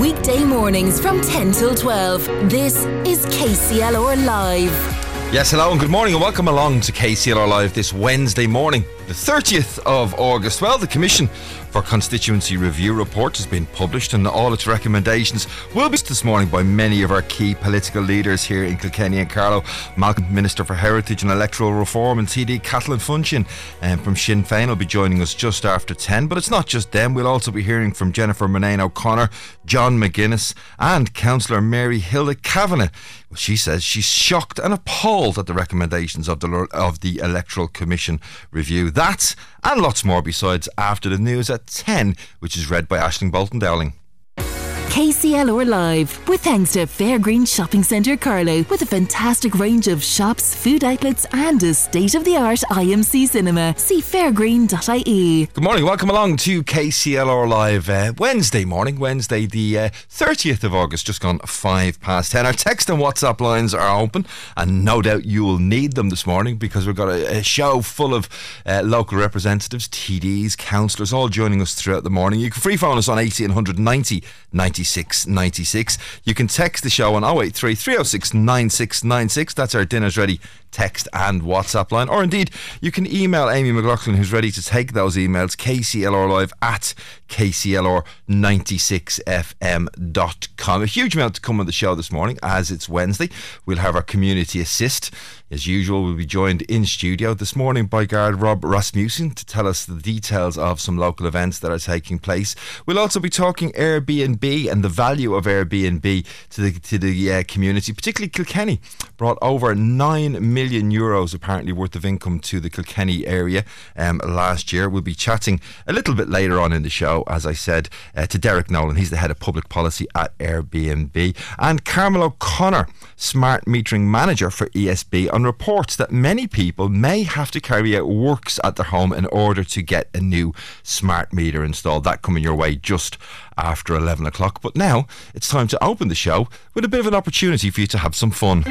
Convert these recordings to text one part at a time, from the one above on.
Weekday mornings from 10 till 12. This is KCLR Live. Yes, hello and good morning and welcome along to KCLR Live this Wednesday morning, the 30th of August. Well, the Commission for Constituency Review report has been published and all its recommendations will be this morning by many of our key political leaders here in Kilkenny and Carlow. Malcolm, Minister for Heritage and Electoral Reform and TD Kathleen Funchion um, from Sinn Féin will be joining us just after 10. But it's not just them, we'll also be hearing from Jennifer Murnane O'Connor, John McGuinness and Councillor Mary Hilda Kavanagh. She says she's shocked and appalled at the recommendations of the of the Electoral Commission review. That and lots more besides after the news at 10, which is read by Ashling Bolton Dowling. KCLR Live, with thanks to Fairgreen Shopping Centre Carlow, with a fantastic range of shops, food outlets, and a state of the art IMC cinema. See fairgreen.ie. Good morning, welcome along to KCLR Live uh, Wednesday morning, Wednesday the uh, 30th of August, just gone 5 past 10. Our text and WhatsApp lines are open, and no doubt you will need them this morning because we've got a, a show full of uh, local representatives, TDs, councillors, all joining us throughout the morning. You can free phone us on 1890 96 96. You can text the show on 083 306 9696. That's our Dinner's Ready text and WhatsApp line. Or indeed, you can email Amy McLaughlin, who's ready to take those emails, kclrlive at kclr96fm.com. A huge amount to come on the show this morning, as it's Wednesday. We'll have our community assist. As usual, we'll be joined in studio this morning by guard Rob Rasmussen to tell us the details of some local events that are taking place. We'll also be talking Airbnb and the value of Airbnb to the to the uh, community, particularly Kilkenny. Brought over nine million euros apparently worth of income to the Kilkenny area um, last year. We'll be chatting a little bit later on in the show, as I said, uh, to Derek Nolan. He's the head of public policy at Airbnb, and Carmel O'Connor, smart metering manager for ESB on reports that many people may have to carry out works at their home in order to get a new smart meter installed. That coming your way just after 11 o'clock. But now it's time to open the show with a bit of an opportunity for you to have some fun.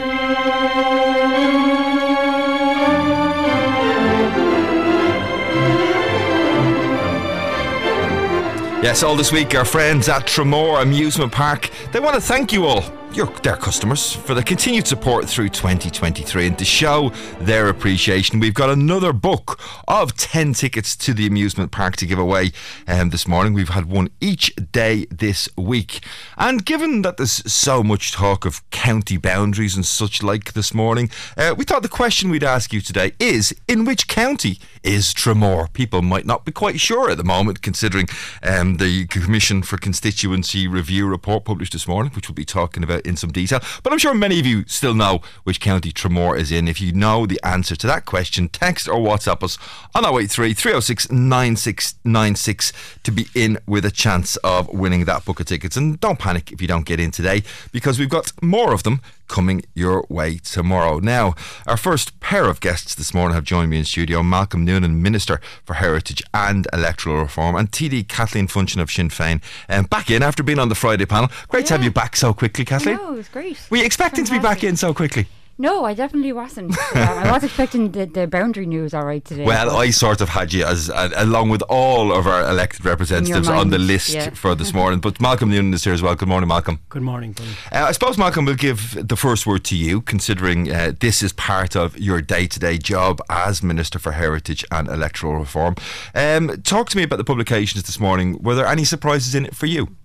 Yes, all this week, our friends at Tramore Amusement Park, they want to thank you all your, their customers for the continued support through 2023 and to show their appreciation we've got another book of 10 tickets to the amusement park to give away um, this morning. We've had one each day this week. And given that there's so much talk of county boundaries and such like this morning uh, we thought the question we'd ask you today is in which county is Tramore? People might not be quite sure at the moment considering um, the Commission for Constituency Review report published this morning which we'll be talking about in some detail. But I'm sure many of you still know which county Tramore is in. If you know the answer to that question, text or WhatsApp us on 083 306 9696 to be in with a chance of winning that book of tickets. And don't panic if you don't get in today because we've got more of them coming your way tomorrow. Now, our first pair of guests this morning have joined me in studio Malcolm Noonan, Minister for Heritage and Electoral Reform, and TD Kathleen Funchion of Sinn Féin, um, back in after being on the Friday panel. Great yeah. to have you back so quickly, Kathleen. No, it was great. Were you expecting Fantastic. to be back in so quickly? No, I definitely wasn't. I was expecting the, the boundary news all right today. Well, I sort of had you as uh, along with all of our elected representatives on the list yeah. for this morning. But Malcolm Noonan is here as well. Good morning, Malcolm. Good morning. Uh, I suppose Malcolm will give the first word to you, considering uh, this is part of your day-to-day job as Minister for Heritage and Electoral Reform. Um, talk to me about the publications this morning. Were there any surprises in it for you?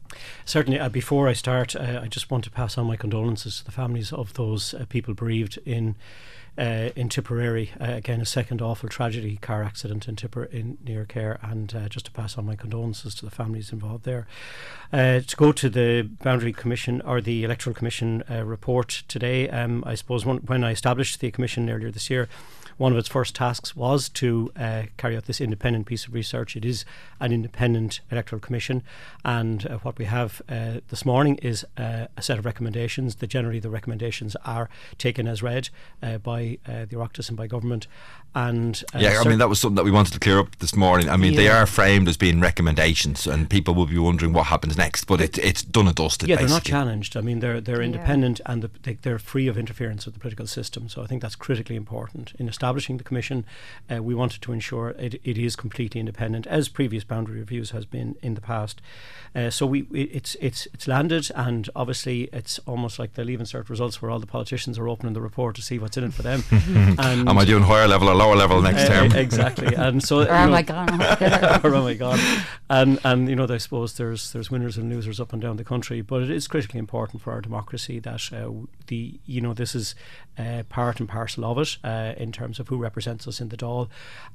Certainly, uh, before I start, uh, I just want to pass on my condolences to the families of those uh, people bereaved in uh, in Tipperary. Uh, again, a second awful tragedy, car accident in Tipper in near Cahir, and uh, just to pass on my condolences to the families involved there. To go to the Boundary Commission or the Electoral Commission report today, um, I suppose one, when I established the commission earlier this year one of its first tasks was to uh, carry out this independent piece of research. It is an independent electoral commission, and uh, what we have uh, this morning is uh, a set of recommendations. The generally the recommendations are taken as read uh, by uh, the Oireachtas and by government. And yeah, I mean that was something that we wanted to clear up this morning. I mean yeah. they are framed as being recommendations, and people will be wondering what happens next. But it, it's done and dusted. Yeah, basically. they're not challenged. I mean they're they're independent yeah. and the, they, they're free of interference with the political system. So I think that's critically important in establishing establishing the commission, uh, we wanted to ensure it, it is completely independent, as previous boundary reviews has been in the past. Uh, so we it's it's it's landed, and obviously it's almost like the leaving cert results where all the politicians are opening the report to see what's in it for them. and am I doing higher level or lower level next uh, term? Exactly, and so or am I gone? or am I gone? And and you know I suppose there's there's winners and losers up and down the country, but it is critically important for our democracy that uh, the you know this is uh, part and parcel of it uh, in terms of who represents us in the Dáil,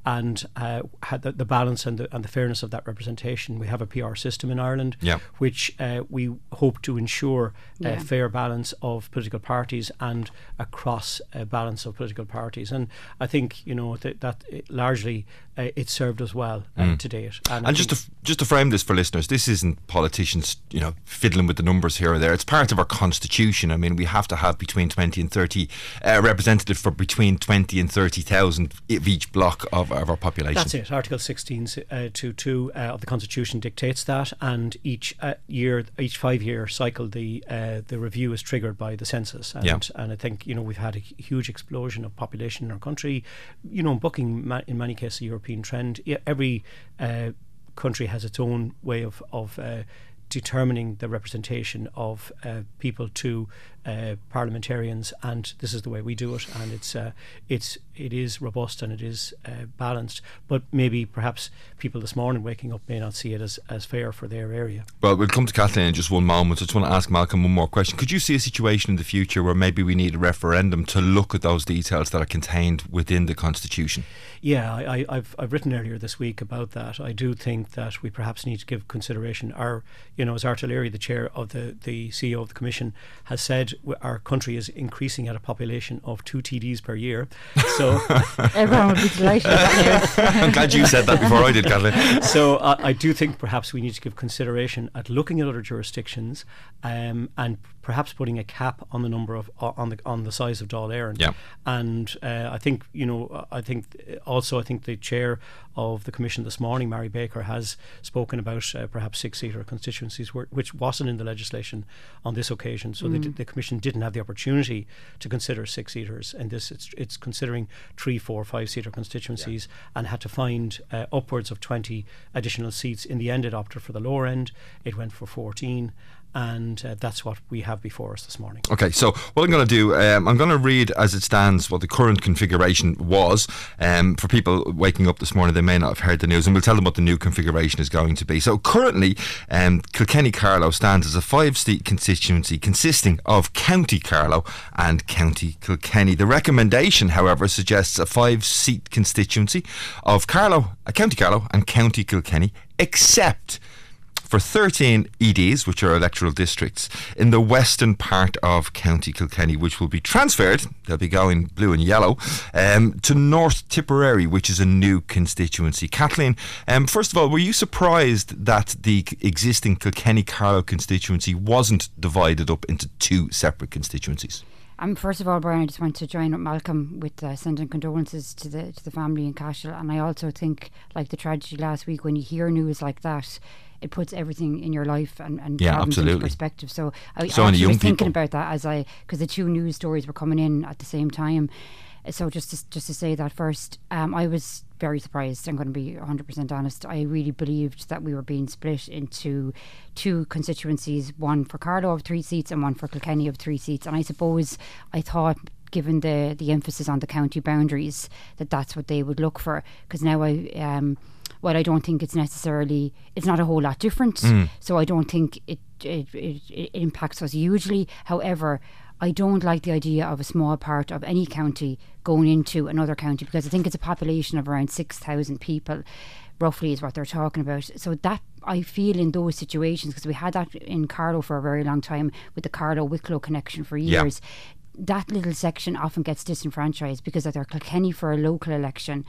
and uh, the, the balance and the and the fairness of that representation. We have a PR system in Ireland Ireland, yeah. which uh, we hope to ensure a yeah. fair balance of political parties and across a uh, balance of political parties. And I think you know that, that largely uh, it served us well uh, mm. to date. And, and just to just to frame this for listeners, this isn't politicians, you know, fiddling with the numbers here or there. It's part of our constitution. I mean, we have to have between twenty and thirty uh, representative for between twenty and thirty thousand of each block of, of our population. That's it. Article sixteen uh, to two uh, of the constitution dictates that, and each uh, year, each five-year cycle, the the review is triggered by the census. And, yeah. and I think you know we've had a huge explosion of population in our country. You know, booking ma- in many cases Europe European trend. Every uh, country has its own way of of uh, determining the representation of uh, people to uh, parliamentarians, and this is the way we do it, and it's uh, it's it is robust and it is uh, balanced. But maybe perhaps people this morning waking up may not see it as, as fair for their area. Well, we'll come to Kathleen in just one moment. I just want to ask Malcolm one more question. Could you see a situation in the future where maybe we need a referendum to look at those details that are contained within the constitution? Yeah, I, have I've written earlier this week about that. I do think that we perhaps need to give consideration. Our, you know, as Art O'Leary, the chair of the the CEO of the commission, has said our country is increasing at a population of two TDs per year. So everyone would be delighted. I'm glad you said that before I did, Kathleen. So uh, I do think perhaps we need to give consideration at looking at other jurisdictions um, and perhaps putting a cap on the number of uh, on the on the size of Dáil Éireann. Yeah. And uh, I think you know I think also I think the chair of the commission this morning, Mary Baker, has spoken about uh, perhaps six-seater constituencies, where, which wasn't in the legislation on this occasion. So mm. the, the, commission didn't have the opportunity to consider six-seaters, and this it's, it's considering three, four, five-seater constituencies, yeah. and had to find uh, upwards of 20 additional seats. In the end, it opted for the lower end. It went for 14 and uh, that's what we have before us this morning. Okay, so what I'm going to do, um, I'm going to read as it stands what the current configuration was. Um, for people waking up this morning, they may not have heard the news, and we'll tell them what the new configuration is going to be. So currently, um, Kilkenny Carlow stands as a five-seat constituency consisting of County Carlow and County Kilkenny. The recommendation, however, suggests a five-seat constituency of Carlow, County Carlow, and County Kilkenny, except for 13 EDs, which are electoral districts, in the western part of County Kilkenny, which will be transferred, they'll be going blue and yellow, um, to North Tipperary, which is a new constituency. Kathleen, um, first of all, were you surprised that the existing Kilkenny Carlow constituency wasn't divided up into two separate constituencies? Um, first of all, Brian, I just want to join up Malcolm with uh, sending condolences to the to the family in Cashel, and I also think, like the tragedy last week, when you hear news like that, it puts everything in your life and, and yeah, absolutely. into perspective. So I, so I was thinking people. about that as I because the two news stories were coming in at the same time. So just to, just to say that first, um, I was very surprised. I'm going to be 100% honest. I really believed that we were being split into two constituencies, one for Carlow of three seats and one for Kilkenny of three seats. And I suppose I thought given the the emphasis on the county boundaries that that's what they would look for because now I um well, I don't think it's necessarily it's not a whole lot different. Mm. So I don't think it it, it it impacts us hugely. However, I don't like the idea of a small part of any county going into another county because I think it's a population of around six thousand people, roughly is what they're talking about. So that I feel in those situations because we had that in Carlow for a very long time with the Carlow Wicklow connection for years. Yeah. That little section often gets disenfranchised because they're Kilkenny for a local election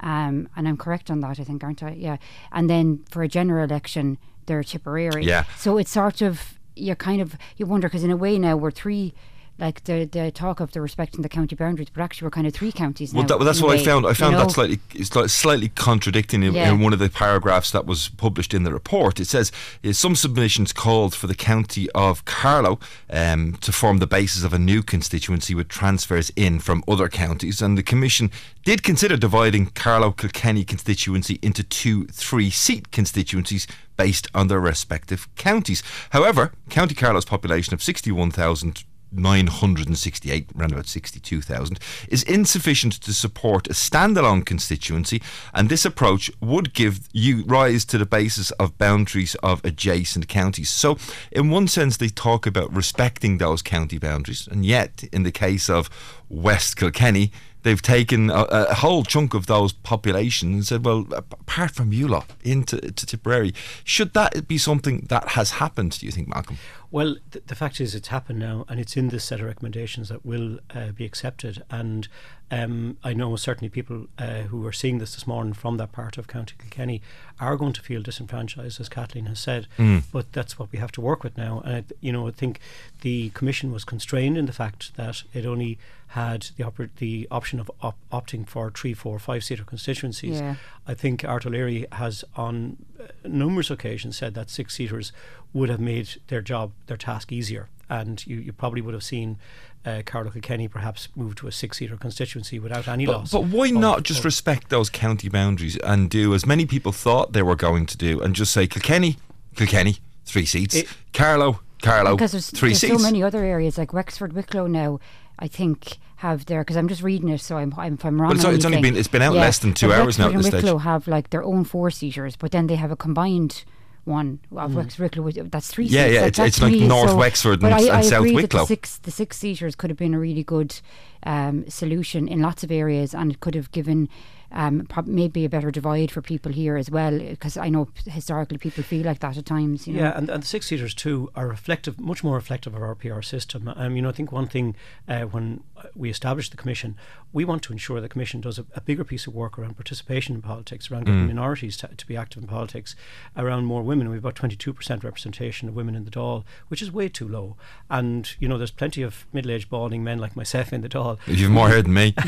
um, and I'm correct on that, I think, aren't I? Yeah. And then for a general election, they're Tipperary. Yeah. So it's sort of, you're kind of, you wonder, because in a way now we're three like the the talk of the respecting the county boundaries, but actually we're kind of three counties Well, now. that, well, that's what I found. I you found know? that slightly it's like slightly contradicting in, Yeah. in one of the paragraphs that was published in the report. It says some submissions called for the county of Carlow um, to form the basis of a new constituency with transfers in from other counties, and the commission did consider dividing Carlow Kilkenny constituency into two three-seat constituencies based on their respective counties. However, County Carlow's population of sixty-one thousand 968, around about 62,000, is insufficient to support a standalone constituency, and this approach would give you rise to the basis of boundaries of adjacent counties. So, in one sense, they talk about respecting those county boundaries, and yet, in the case of West Kilkenny, they've taken a, a whole chunk of those populations and said, well, apart from you lot, into to Tipperary, should that be something that has happened, do you think, Malcolm? Well, th- the fact is, it's happened now, and it's in this set of recommendations that will uh, be accepted. And um, I know certainly people uh, who are seeing this this morning from that part of County Kilkenny are going to feel disenfranchised, as Kathleen has said. But that's what we have to work with now. And I, you know, I think the Commission was constrained in the fact that it only had the oper- the option of op- opting for three, four, five seater constituencies. Yeah. I think Art O'Leary has on uh, numerous occasions said that six seaters would have made their job, their task easier. And you, you probably would have seen uh, Carlow Kilkenny perhaps move to a six seater constituency without any But, loss. but why of- not just of- respect those county boundaries and do as many people thought they were going to do and just say Kilkenny, Kilkenny, three seats, It- Carlow, Carlow, because there's, three there's seats. so many other areas like Wexford, Wicklow now. I think have their because I'm just reading it, so I'm, I'm if I'm wrong. Well, it's- on it's only been- it's been out less than two but hours now at this and stage. Wicklow have like their own four seaters, but then they have a combined one of Wexford Wicklow. which- That's three. Yeah, seats. yeah, Like, it's- it's like me North so- Wexford and- I, and I South agree Wicklow. That the six the six seaters could have been a really good um, solution in lots of areas, and it could have given. Um, prob- maybe a better divide for people here as well, because I know historically people feel like that at times. You know? Yeah, and, and the six seaters too are reflective, much more reflective of our PR system. Um, you know, I think one thing uh, when we established the commission, we want to ensure the commission does a, a bigger piece of work around participation in politics, around getting minorities to, to be active in politics, around more women. We've about twenty two percent representation of women in the Dáil, which is way too low. And you know, there's plenty of middle aged balding men like myself in the Dáil You've more hair than me.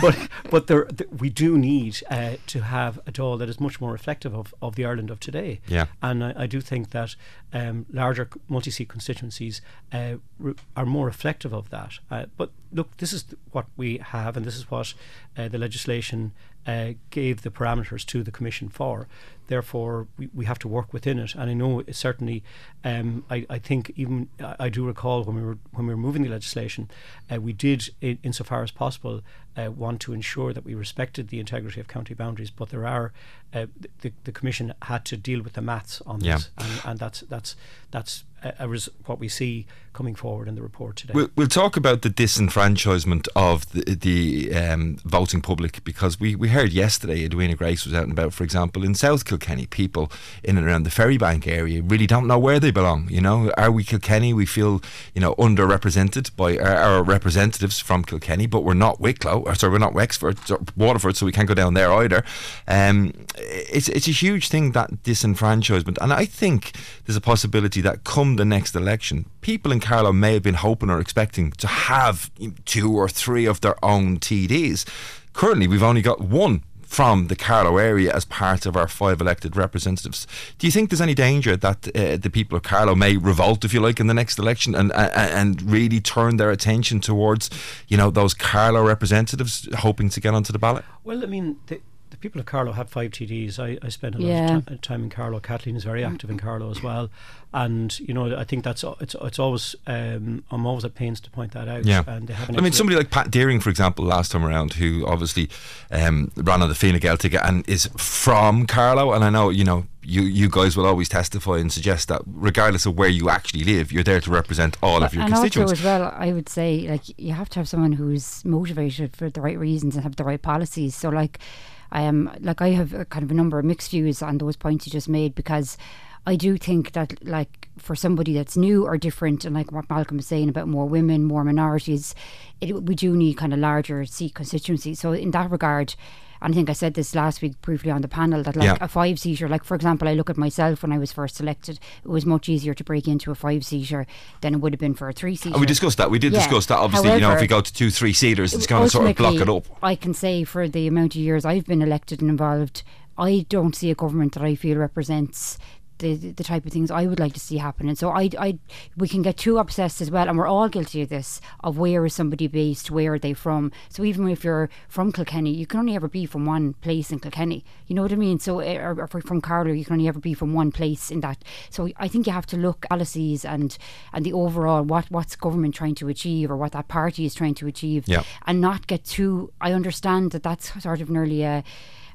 but but there, th- we do need uh, to have a Dáil that is much more reflective of, of the Ireland of today. Yeah. And I, I do think that um, larger multi-seat constituencies uh, re- are more reflective of that. Uh, but look, this is what we have, and this is what uh, the legislation uh, gave the parameters to the Commission for. Therefore, we, we have to work within it. And I know it certainly, um, I, I think even I, I do recall when we were when we were moving the legislation, uh, we did, in, insofar as possible, uh, want to ensure that we respected the integrity of county boundaries. But there are, uh, the, the Commission had to deal with the maths on Yeah. this, and, and that's that's that's res- what we see coming forward in the report today. We'll, we'll talk about the disenfranchisement of the, the um, voting public because we, we heard yesterday Edwina Grace was out and about, for example, in South Kilkenny. People in and around the Ferrybank area really don't know where they belong. You know, are we Kilkenny? We feel, you know, underrepresented by our, our representatives from Kilkenny, but we're not Wicklow, or sorry, we're not Wexford, or Waterford, so we can't go down there either. Um, it's, it's a huge thing, that disenfranchisement. And I think there's a possibility that come the next election, people in Carlow may have been hoping or expecting to have two or three of their own TDs. Currently, we've only got one from the Carlow area as part of our five elected representatives. Do you think there's any danger that uh, the people of Carlow may revolt, if you like, in the next election and uh, and really turn their attention towards, you know, those Carlow representatives hoping to get onto the ballot? Well, I mean, the people of Carlow have five TDs. I, I spend a lot Yeah. of ti- time in Carlow. Kathleen is very active in Carlow as well, and you know, I think that's it's it's always um, I'm always at pains to point that out. Yeah. and they have an I mean, somebody like Pat Deering, for example, last time around, who obviously um, ran on the Fine Gael ticket and is from Carlow. And I know, you know, you, you guys will always testify and suggest that regardless of where you actually live, you're there to represent all of your and constituents. also as well, I would say like you have to have someone who's motivated for the right reasons and have the right policies. So like I am like I have a kind of a number of mixed views on those points you just made because I do think that like for somebody that's new or different and like what Malcolm was saying about more women, more minorities, it, we do need kind of larger seat constituencies. So in that regard. And I think I said this last week briefly on the panel that like Yeah. a five seater, like for example, I look at myself when I was first elected, it was much easier to break into a five seater than it would have been for a three seater. We discussed that. We did Yeah. discuss that. Obviously, you know, if However, you go to two, three seaters, it's going to sort of block it up. I can say for the amount of years I've been elected and involved, I don't see a government that I feel represents the, the type of things I would like to see happen. And so I, I, we can get too obsessed as well, and we're all guilty of this, of where is somebody based, where are they from. So even if you're from Kilkenny, you can only ever be from one place in Kilkenny. You know what I mean? So, eh, or, or from Carlow, you can only ever be from one place in that. So I think you have to look policies and and the overall what what's government trying to achieve or what that party is trying to achieve Yeah. and not get too. I understand that that's sort of nearly a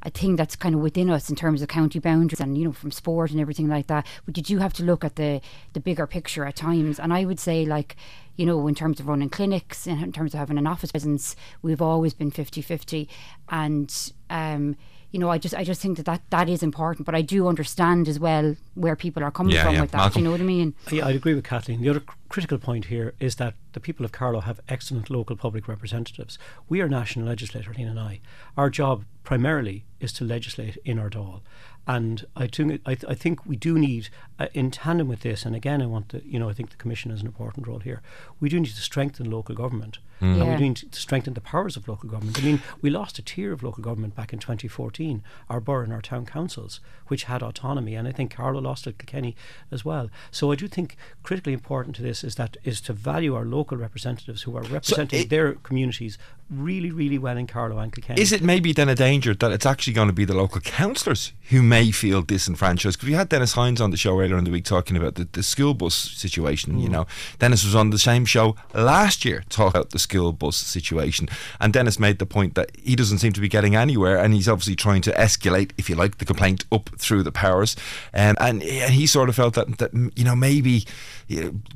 a thing that's kind of within us in terms of county boundaries and you know from sport and everything like that. But you do have to look at the the bigger picture at times. And I would say like. You know, in terms of running clinics, and in terms of having an office presence, we've always been 50-50. And um, you know, I just I just think that, that that is important. But I do understand as well where people are coming Yeah, from yeah. with that. Malcolm. You know what I mean? Yeah, I'd agree with Kathleen. The other cr- critical point here is that the people of Carlow have excellent local public representatives. We are national legislators, Ian and I. Our job primarily is to legislate in our Dáil. And I think I, th- I think we do need, uh, in tandem with this, and again, I want to, you know, I think the commission has an important role here. We do need to strengthen local government, and Yeah. we need to strengthen the powers of local government. I mean, we lost a tier of local government back in 2014, our borough and our town councils, which had autonomy, and I think Carlow lost it, Kilkenny as well. So I do think critically important to this is that is to value our local representatives who are representing it- their communities really, really well in Carlow and Kilkenny. Is it maybe then a danger that it's actually going to be the local councillors who may feel disenfranchised? Because we had Dennis Hines on the show earlier in the week talking about the, the school bus situation. You know, Dennis was on the same show last year talking about the school bus situation, and Dennis made the point that he doesn't seem to be getting anywhere, and he's obviously trying to escalate, if you like, the complaint up through the powers. Um, and, and he sort of felt that that you know maybe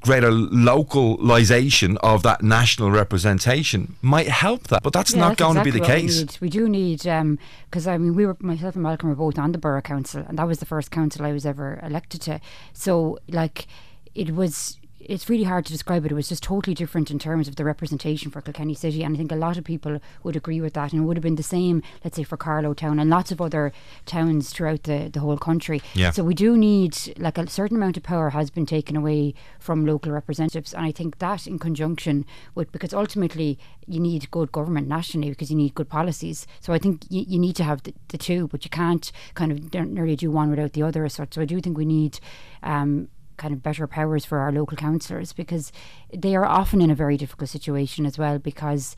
greater localization of that national representation might help that, but that's Yeah, not that's going exactly to be the we case. need. We, do need um, because I mean we were myself and Malcolm were both on the borough council, and that was the first council I was ever elected to. So like it was. It's really hard to describe it. It was just totally different in terms of the representation for Kilkenny City, and I think a lot of people would agree with that. And it would have been the same, let's say, for Carlow Town and lots of other towns throughout the, the whole country. Yeah. So we do need like a certain amount of power has been taken away from local representatives, and I think that in conjunction with because ultimately you need good government nationally because you need good policies. So I think you, you need to have the, the two, but you can't kind of nearly do one without the other as such. So I do think we need. Um, kind of better powers for our local councillors because they are often in a very difficult situation as well because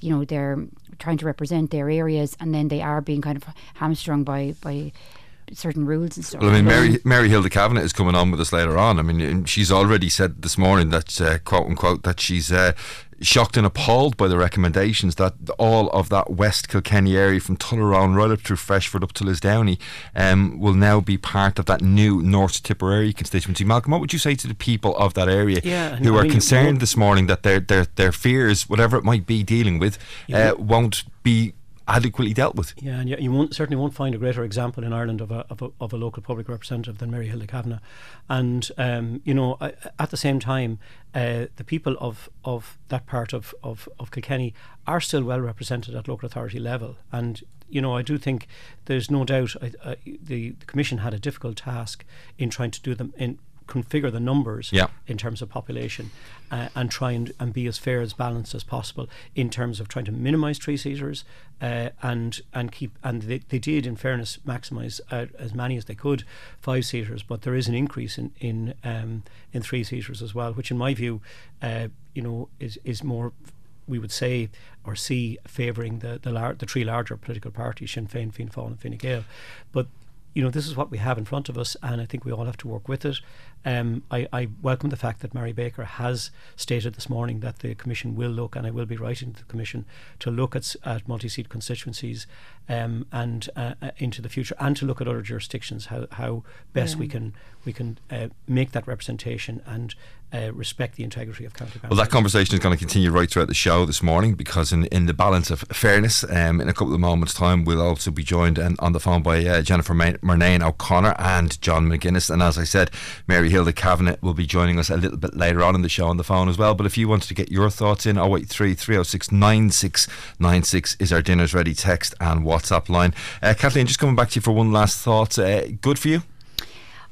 you know they're trying to represent their areas and then they are being kind of hamstrung by by certain rules and stuff. Well, I mean, Mary, Mary Hilda Kavanagh is coming on with us later on. I mean, she's already said this morning that, uh, quote unquote, that she's uh, shocked and appalled by the recommendations that all of that West Kilkenny area from Tullaroan right up through Freshford up to Lisdowney um, will now be part of that new North Tipperary constituency. Malcolm, what would you say to the people of that area Yeah, who I are mean, concerned this morning that their, their, their fears, whatever it might be dealing with, uh, won't be adequately dealt with? Yeah, and you, you won't, certainly won't find a greater example in Ireland of a, of a, of a local public representative than Mary Hilda Kavanagh. And, um, you know, at the same time, uh, the people of, of that part of, of, of Kilkenny are still well represented at local authority level. And, you know, I do think there's no doubt I, I, the, the Commission had a difficult task in trying to do them in configure the numbers Yeah. in terms of population uh, and try and, and be as fair as balanced as possible in terms of trying to minimise three seaters uh, and and keep and they, they did in fairness maximise uh, as many as they could five seaters but there is an increase in in um, in three seaters as well which in my view uh, you know is is more we would say or see favouring the the, lar- the three larger political parties Sinn Féin, Fianna Fáil and Fine Gael but you know, this is what we have in front of us, and I think we all have to work with it. Um, I, I welcome the fact that Mary Baker has stated this morning that the Commission will look, and I will be writing to the Commission to look at, at multi-seat constituencies um, and uh, uh, into the future, and to look at other jurisdictions, how, how best we can we can uh, make that representation and uh, respect the integrity of county Well, that conversation is going to continue right throughout the show this morning because, in, in the balance of fairness, um, in a couple of moments' time, we'll also be joined um, on the phone by uh, Jennifer Murnane O'Connor and John McGuinness. And as I said, Mary Hilda Kavanagh will be joining us a little bit later on in the show on the phone as well. But if you wanted to get your thoughts in, 083 306 9696 is our Dinner's Ready text and WhatsApp line. Uh, Kathleen, just coming back to you for one last thought. Uh, good for you?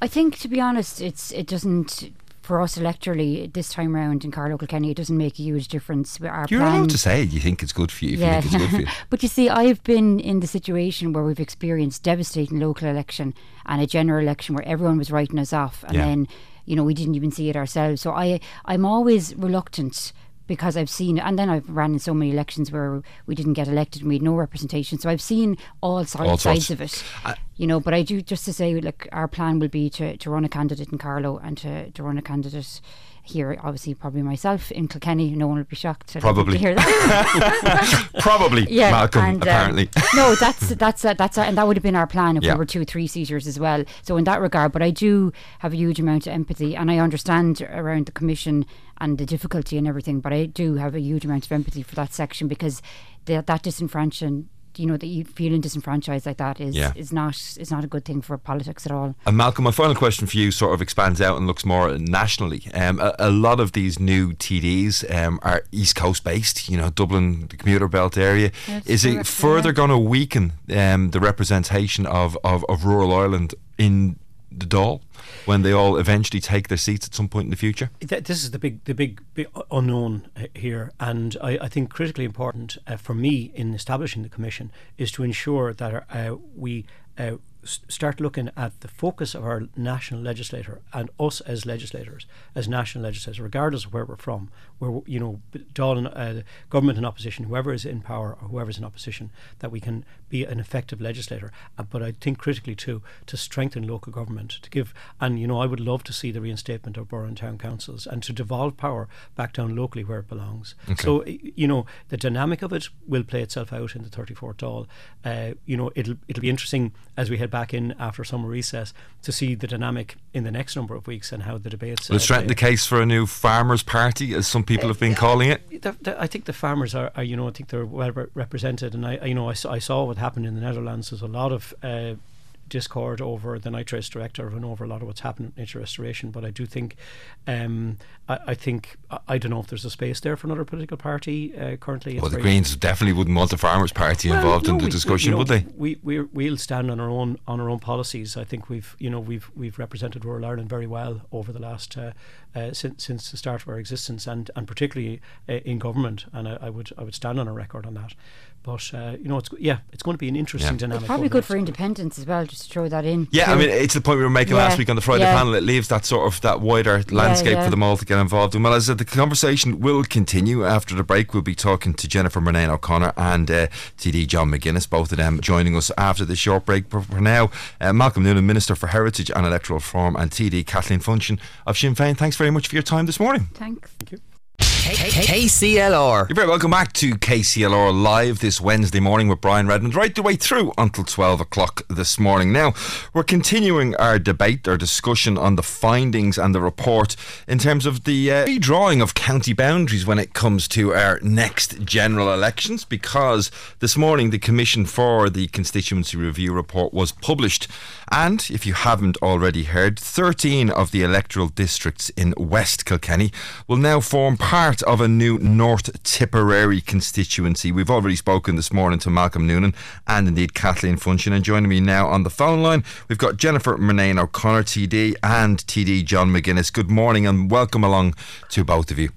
I think, to be honest, it's it doesn't for us electorally this time around in Carlow Kilkenny, it doesn't make a huge difference. Our You're plan, allowed to say you think it's good for you yeah. you think it's good for you. but you see, I've been in the situation where we've experienced devastating local election and a general election where everyone was writing us off, and Yeah. then you know we didn't even see it ourselves. So I I'm always reluctant. Because I've seen, and then I've ran in so many elections where we didn't get elected and we had no representation. So I've seen all, si- All sides of it, I- you know. But I do just to say, like, our plan will be to, to run a candidate in Carlow and to, to run a candidate here. Obviously, probably myself in Kilkenny. No one will be shocked to, Probably. to hear that. Probably, yeah, Malcolm, and, um, apparently. no, that's that's a, that's a, and that would have been our plan if Yeah. we were two three seaters as well. So in that regard, but I do have a huge amount of empathy, and I understand around the commission and the difficulty and everything. But I do have a huge amount of empathy for that section because that that disenfranchisement. You know that you feeling disenfranchised like that is Yeah. is not is not a good thing for politics at all. And Malcolm, my final question for you sort of expands out and looks more nationally. Um, a, a lot of these new TDs um, are East Coast based, you know, Dublin, the commuter belt area. That's Is it further yeah. going to weaken um, the representation of, of, of rural Ireland in the Dáil when they all eventually take their seats at some point in the future? Th- this is the big, the big, big unknown uh, here, and I, I think critically important uh, for me in establishing the commission is to ensure that uh, we uh, start looking at the focus of our national legislator and us as legislators, as national legislators, regardless of where we're from, where you know, Dáil and, uh, government in opposition, whoever is in power or whoever is in opposition, that we can be an effective legislator. Uh, but I think critically too to strengthen local government, to give, and you know, I would love to see the reinstatement of borough and town councils and to devolve power back down locally where it belongs. So you know, the dynamic of it will play itself out in the 34th Dáil. Uh, you know, it'll it'll be interesting as we head back in after summer recess to see the dynamic in the next number of weeks and how the debates. Will it uh, strengthen the case for a new farmers' party, as some people have been calling it? The, the, I think the farmers are, are, you know, I think they're well re- represented, and I, you know, I I saw what happened in the Netherlands. There's a lot of uh, discord over the nitrates directive and over a lot of what's happened in nature restoration. But I do think, um, I, I think, I, I don't know if there's a space there for another political party uh, currently. Well, the Greens definitely wouldn't want the farmers' party well, involved in the we- we- discussion, you know, would they? We we we'll stand on our own on our own policies. I think we've you know we've we've represented rural Ireland very well over the last uh, uh, since since the start of our existence, and and particularly uh, in government. And I, I would I would stand on a record on that. But uh, you know, it's yeah, it's going to be an interesting Yeah. dynamic. It's probably good for independence as well, just to throw that in. Yeah, I mean, it's the point we were making Yeah, last week on the Friday yeah. panel. It leaves that sort of that wider landscape yeah. for them all to get involved in. Well, as I said, the conversation will continue after the break. We'll be talking to Jennifer Murnane O'Connor and uh, TD John McGuinness, both of them joining us after the short break. But for now, uh, Malcolm Noonan, Minister for Heritage and Electoral Reform, and TD Kathleen Funchion of Sinn Féin. Thanks very much for your time this morning. Thanks. KCLR. You're very welcome back to KCLR Live this Wednesday morning with Brian Redmond, right the way through until 12 o'clock this morning. Now, we're continuing our debate, our discussion on the findings and the report in terms of the uh, redrawing of county boundaries when it comes to our next general elections, because this morning the Commission for the Constituency Review report was published. And if you haven't already heard, 13 of the electoral districts in West Kilkenny will now form part of a new North Tipperary constituency. We've already spoken this morning to Malcolm Noonan and indeed Kathleen Funchion. And joining me now on the phone line, we've got Jennifer Murnane O'Connor, TD, and TD John McGuinness. Good morning and welcome along to both of you.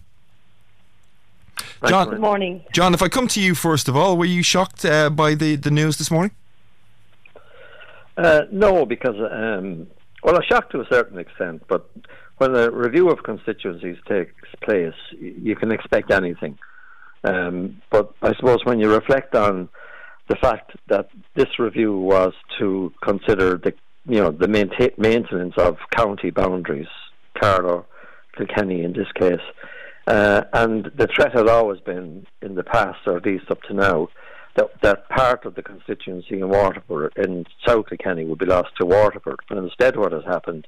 John, Good morning. John, if I come to you first of all, were you shocked uh, by the, the news this morning? Uh, no, because um, well, a shock to a certain extent, but when a review of constituencies takes place, you can expect anything. Um, but I suppose when you reflect on the fact that this review was to consider the you know the maintenance of county boundaries, Carlow, Kilkenny in this case, uh, and the threat had always been in the past, or at least up to now, that that part of the constituency in Waterford in South Kilkenny would be lost to Waterford. And instead, what has happened,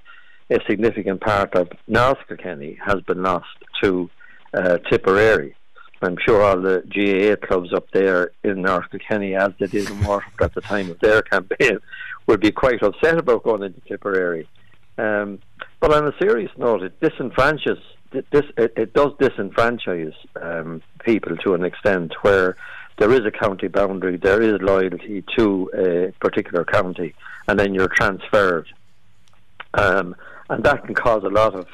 a significant part of North Kilkenny has been lost to uh, Tipperary. I'm sure all the GAA clubs up there in North Kilkenny, as they did in Waterford at the time of their campaign, would be quite upset about going into Tipperary. Um, but on a serious note, it disenfranchises. This it, it does disenfranchise um, people to an extent where there is a county boundary, there is loyalty to a particular county, and then you're transferred, um, and that can cause a lot of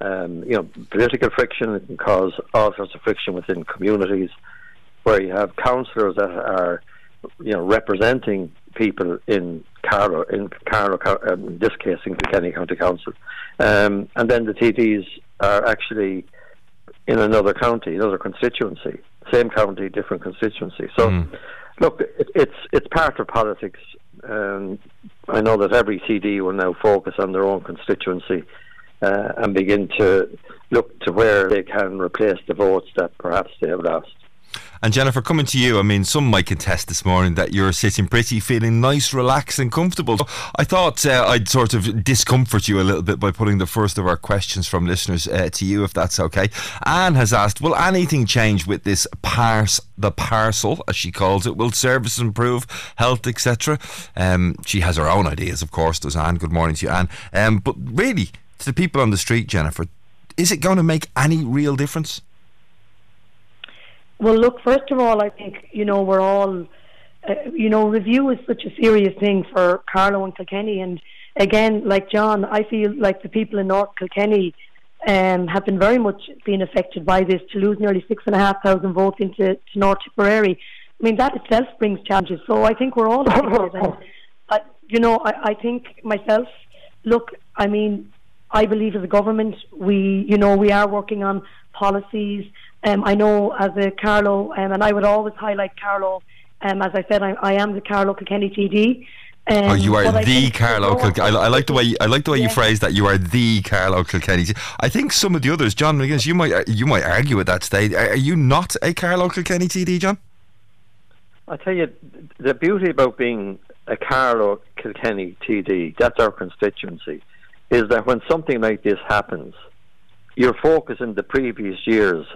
um, you know political friction. It can cause all sorts of friction within communities where you have councillors that are you know representing people in Carlow, in Carlow, um, in this case in Kilkenny County Council, um, and then the TDs are actually in another county, another constituency, same county, different constituency. So, mm. look, it, it's it's part of politics. Um, I know that every TD will now focus on their own constituency uh, and begin to look to where they can replace the votes that perhaps they have lost. And Jennifer, coming to you, I mean, some might contest this morning that you're sitting pretty, feeling nice, relaxed, and comfortable. I thought uh, I'd sort of discomfort you a little bit by putting the first of our questions from listeners uh, to you, if that's okay. Anne has asked, will anything change with this parse, the parcel, as she calls it? Will service improve, health, etc.? Um, she has her own ideas, of course, does Anne. Good morning to you, Anne. Um, but really, to the people on the street, Jennifer, is it going to make any real difference? Well, look, first of all, I think, you know, we're all, uh, you know, review is such a serious thing for Carlow and Kilkenny. And again, like John, I feel like the people in North Kilkenny um, have been very much being affected by this to lose nearly six and a half thousand votes into to North Tipperary. I mean, that itself brings challenges. So I think we're all affected. and, uh, you know, I, I think myself, look, I mean, I believe as a government, we, you know, we are working on policies um, I know as a Carlow, um, and I would always highlight Carlow. Um, as I said, I, I am the Carlow Kilkenny TD. Um, oh, you are the Carlow Kilkenny. I, I, like the way I like the way yeah. you phrase that. You are the Carlow Kilkenny. I think some of the others, John McGuinness, you might you might argue at that stage. Are you not a Carlow Kilkenny TD, John? I tell you, the beauty about being a Carlow Kilkenny TD, that's our constituency, is that when something like this happens, your focus in the previous years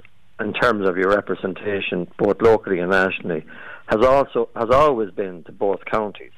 in terms of your representation, both locally and nationally, has also has always been to both counties.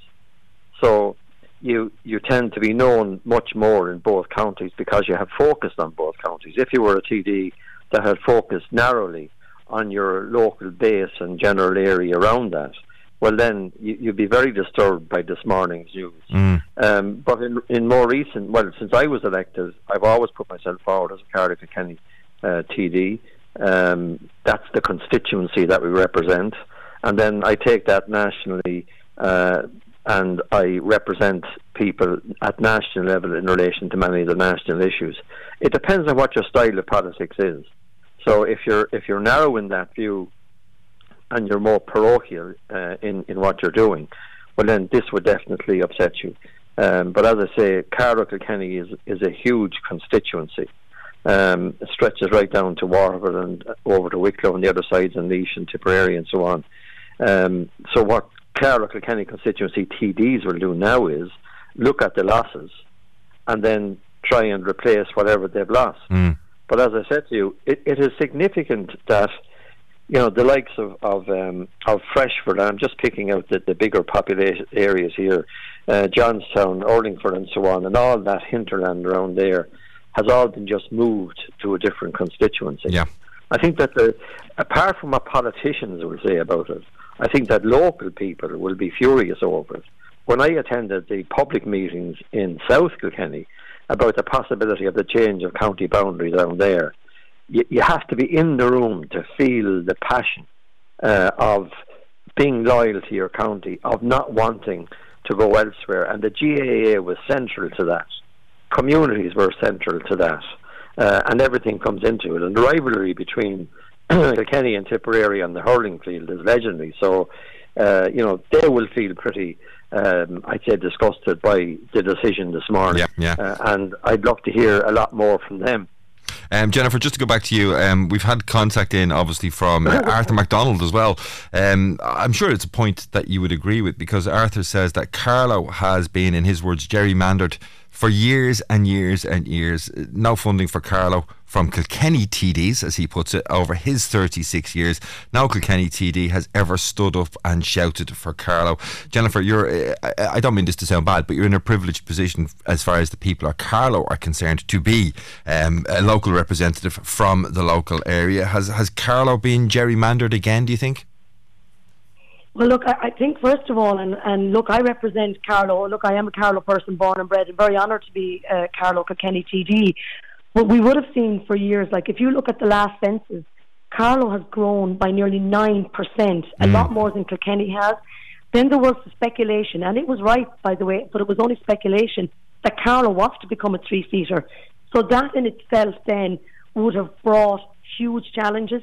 So you you tend to be known much more in both counties because you have focused on both counties. If you were a TD that had focused narrowly on your local base and general area around that, well then you, would be very disturbed by this morning's news. Mm. Um, but in, in more recent, well, since I was elected, I've always put myself forward as a Carlow Kilkenny uh, TD. Um, that's the constituency that we represent, and then I take that nationally, uh, and I represent people at national level in relation to many of the national issues. It depends on what your style of politics is. So if you're if you're narrowing that view, and you're more parochial uh, in in what you're doing, well then this would definitely upset you. Um, but as I say, Carlow Kilkenny is is a huge constituency um, stretches right down to Waterford and over to Wicklow and the other sides and Laois and Tipperary and so on. Um, so what Carlow Kilkenny constituency TDs will do now is look at the losses and then try and replace whatever they've lost. Mm. But as I said to you, it, it is significant that you know the likes of of, um, of Freshford. I'm just picking out the, the bigger populated areas here, uh, Johnstown, Urlingford, and so on, and all that hinterland around there has all been just moved to a different constituency. Yeah. I think that the, apart from what politicians will say about it, I think that local people will be furious over it. When I attended the public meetings in South Kilkenny about the possibility of the change of county boundaries down there, you, you have to be in the room to feel the passion uh, of being loyal to your county, of not wanting to go elsewhere. And the GAA was central to that communities were central to that, uh, and everything comes into it. And the rivalry between Kilkenny and Tipperary on the hurling field is legendary. So, uh, you know, they will feel pretty, um, I'd say, disgusted by the decision this morning. Yeah, yeah. Uh, and I'd love to hear a lot more from them. Um, Jennifer, just to go back to you, um, we've had contact in obviously from uh, Arthur MacDonald as well. Um, I'm sure it's a point that you would agree with because Arthur says that Carlow has been, in his words, gerrymandered for years and years and years. No funding for Carlow from Kilkenny TDs, as he puts it, over his 36 years. No Kilkenny TD has ever stood up and shouted for Carlow. Jennifer, you're, I don't mean this to sound bad, but you're in a privileged position as far as the people of Carlow are concerned to be um, a local representative from the local area. Has, has Carlow been gerrymandered again, do you think? Well, look, I, I think first of all, and, and look, I represent Carlow. Look, I am a Carlow person, born and bred, and very honoured to be uh, Carlow Kilkenny TD. But we would have seen for years, like if you look at the last census, Carlow has grown by nearly 9%, mm. a lot more than Kilkenny has. Then there was the speculation, and it was right, by the way, but it was only speculation that Carlow was to become a three seater. So that in itself then would have brought huge challenges,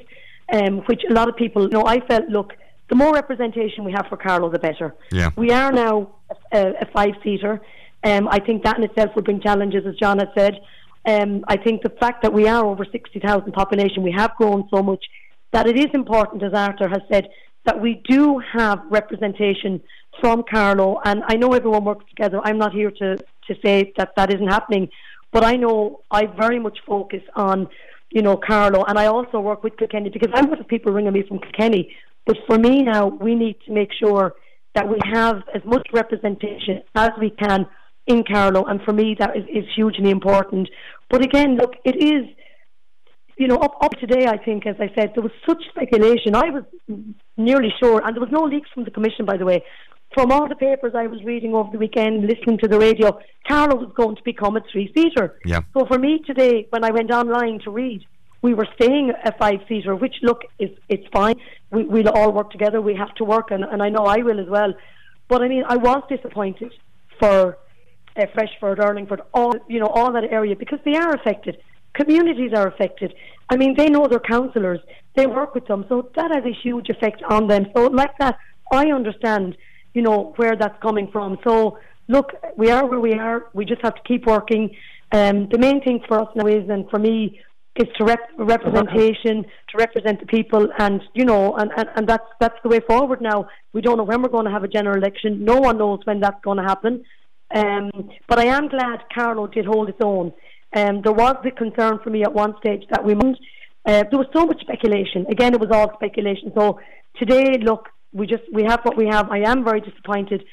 um, which a lot of people, you know, I felt, look, the more representation we have for Carlow, the better. Yeah. We are now a, a five seater. Um, I think that in itself will bring challenges, as John has said. Um, I think the fact that we are over 60,000 population, we have grown so much, that it is important, as Arthur has said, that we do have representation from Carlow. And I know everyone works together. I'm not here to, to say that that isn't happening, but I know I very much focus on, you know, Carlow. And I also work with Kilkenny because I'm with people ringing me from Kilkenny but for me now, we need to make sure that we have as much representation as we can in Carlow, and for me that is, is hugely important. But again, look, it is, you know, up, up today, I think, as I said, there was such speculation. I was nearly sure, and there was no leaks from the Commission, by the way. From all the papers I was reading over the weekend, listening to the radio, Carlow was going to become a three-seater. Yeah. So for me today, when I went online to read, we were staying a five seater, which look is it's fine. We, we'll all work together. We have to work, and, and I know I will as well. But I mean, I was disappointed for uh, Freshford, Urlingford, all you know, all that area because they are affected. Communities are affected. I mean, they know their councillors. They work with them, so that has a huge effect on them. So, like that, I understand, you know, where that's coming from. So, look, we are where we are. We just have to keep working. Um, the main thing for us now is, and for me, is to rep- representation, to represent the people, and you know, and, and, and that's that's the way forward. Now we don't know when we're going to have a general election. No one knows when that's going to happen. Um, but I am glad Carlow did hold its own. Um, there was the concern for me at one stage that we. Uh, there was so much speculation. Again, it was all speculation. So today, look, we just we have what we have. I am very disappointed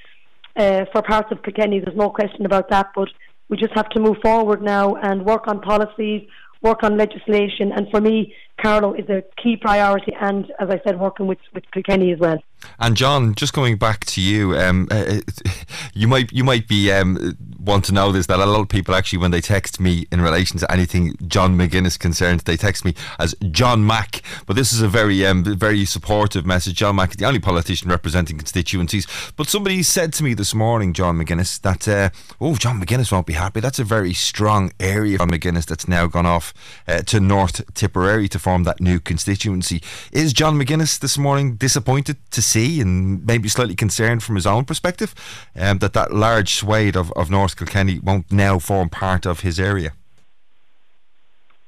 uh, for parts of Kilkenny. There's no question about that. But we just have to move forward now and work on policies, work on legislation. And for me, Carlow is a key priority, and as I said, working with, with Kilkenny as well. And John, just going back to you, um, uh, you might you might be um, want to know this that a lot of people actually, when they text me in relation to anything John McGuinness concerned, they text me as John Mack. But this is a very um, very supportive message. John Mack is the only politician representing constituencies. But somebody said to me this morning, John McGuinness, that uh, oh, John McGuinness won't be happy. That's a very strong area of McGuinness that's now gone off uh, to North Tipperary to form that new constituency. Is John McGuinness this morning disappointed to see and maybe slightly concerned from his own perspective um, that that large swathe of, of North Kilkenny won't now form part of his area?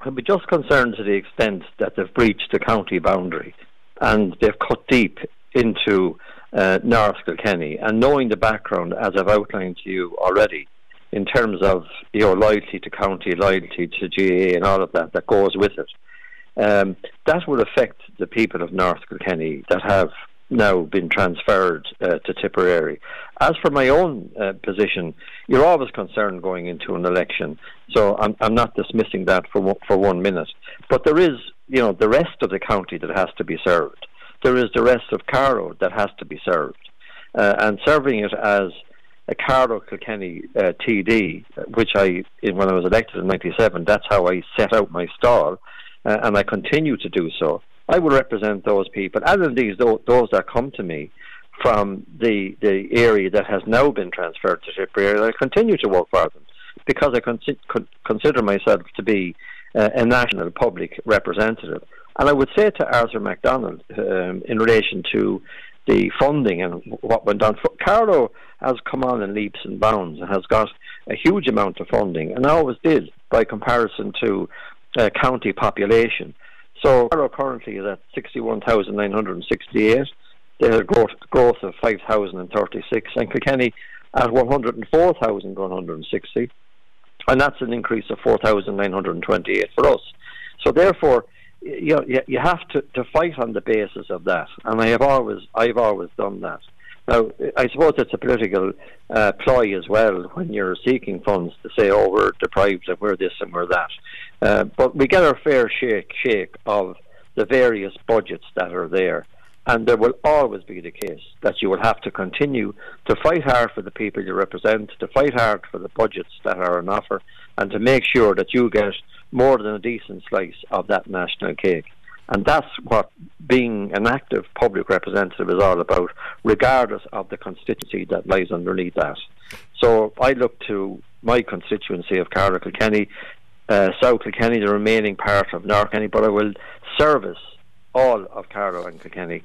I'd be just concerned to the extent that they've breached the county boundary and they've cut deep into uh, North Kilkenny. And knowing the background, as I've outlined to you already, in terms of your loyalty to county, loyalty to GAA, and all of that that goes with it, um, that will affect the people of North Kilkenny that have now been transferred uh, to Tipperary. As for my own uh, position, you're always concerned going into an election, so I'm, I'm not dismissing that for one, for one minute. But there is, you know, the rest of the county that has to be served. There is the rest of Carlow that has to be served, uh, and serving it as a Carlow Kilkenny uh, TD, which I, when I was elected in '97, that's how I set out my stall uh, and I continue to do so. I will represent those people, and indeed those, those that come to me from the the area that has now been transferred to Tipperary. I continue to work for them because I con- con- consider myself to be uh, a national public representative. And I would say to Arthur MacDonald um, in relation to the funding and what went on. Carlow has come on in leaps and bounds and has got a huge amount of funding, and always did by comparison to uh, county population. So Carlow currently is at 61,968. They had a growth, growth of 5,036, and Kilkenny at 104,160. and that's an increase of 4,928 for us. So therefore, you know, you have to, to fight on the basis of that, and I have always I've always done that. Now, I suppose it's a political uh, ploy as well when you're seeking funds to say, "Oh, we're deprived and we're this and we're that," uh, but we get our fair shake shake of the various budgets that are there. And there will always be the case that you will have to continue to fight hard for the people you represent, to fight hard for the budgets that are on offer, and to make sure that you get more than a decent slice of that national cake. And that's what being an active public representative is all about, regardless of the constituency that lies underneath that. So I look to my constituency of Carlow Kilkenny, uh, South Kilkenny, the remaining part of North Kilkenny, but I will service all of Carlow and Kilkenny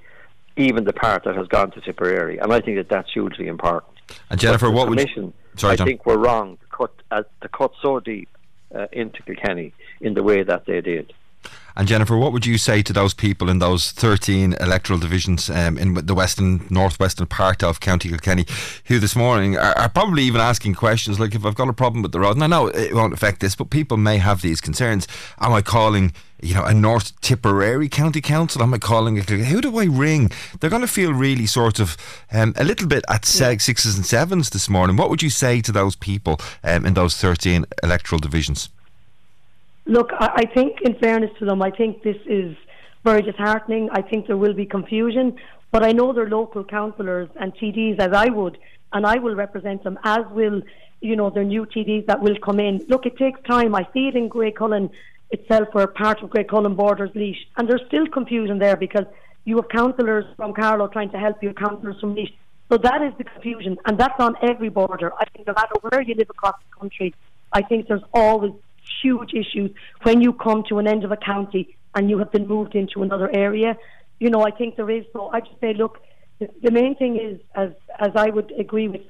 even the part that has gone to Tipperary. And I think that that's hugely important. And Jennifer, what would you... Sorry, I John. think we're wrong to cut, uh, to cut so deep uh, into Kilkenny in the way that they did. And Jennifer, what would you say to those people in those 13 electoral divisions um, in the western, northwestern part of County Kilkenny who this morning are, are, probably even asking questions like, if I've got a problem with the road, and I know it won't affect this, but people may have these concerns. Am I calling, you know, a North Tipperary County Council? Am I calling it? Who do I ring? They're going to feel really sort of um, a little bit at yeah. sixes and sevens this morning. What would you say to those people um, in those 13 electoral divisions? Look, I, I think, in fairness to them, I think this is very disheartening. I think there will be confusion, but I know their local councillors and TDs, as I would, and I will represent them, as will you know their new TDs that will come in. Look, it takes time. I see it in Graiguecullen itself, where part of Graiguecullen borders Laois, and there's still confusion there because you have councillors from Carlow trying to help you, councillors from Laois. So that is the confusion, and that's on every border. I think no matter where you live across the country, I think there's always huge issues when you come to an end of a county and you have been moved into another area. You know, I think there is. So I just say, look, the, the main thing is, as as I would agree with,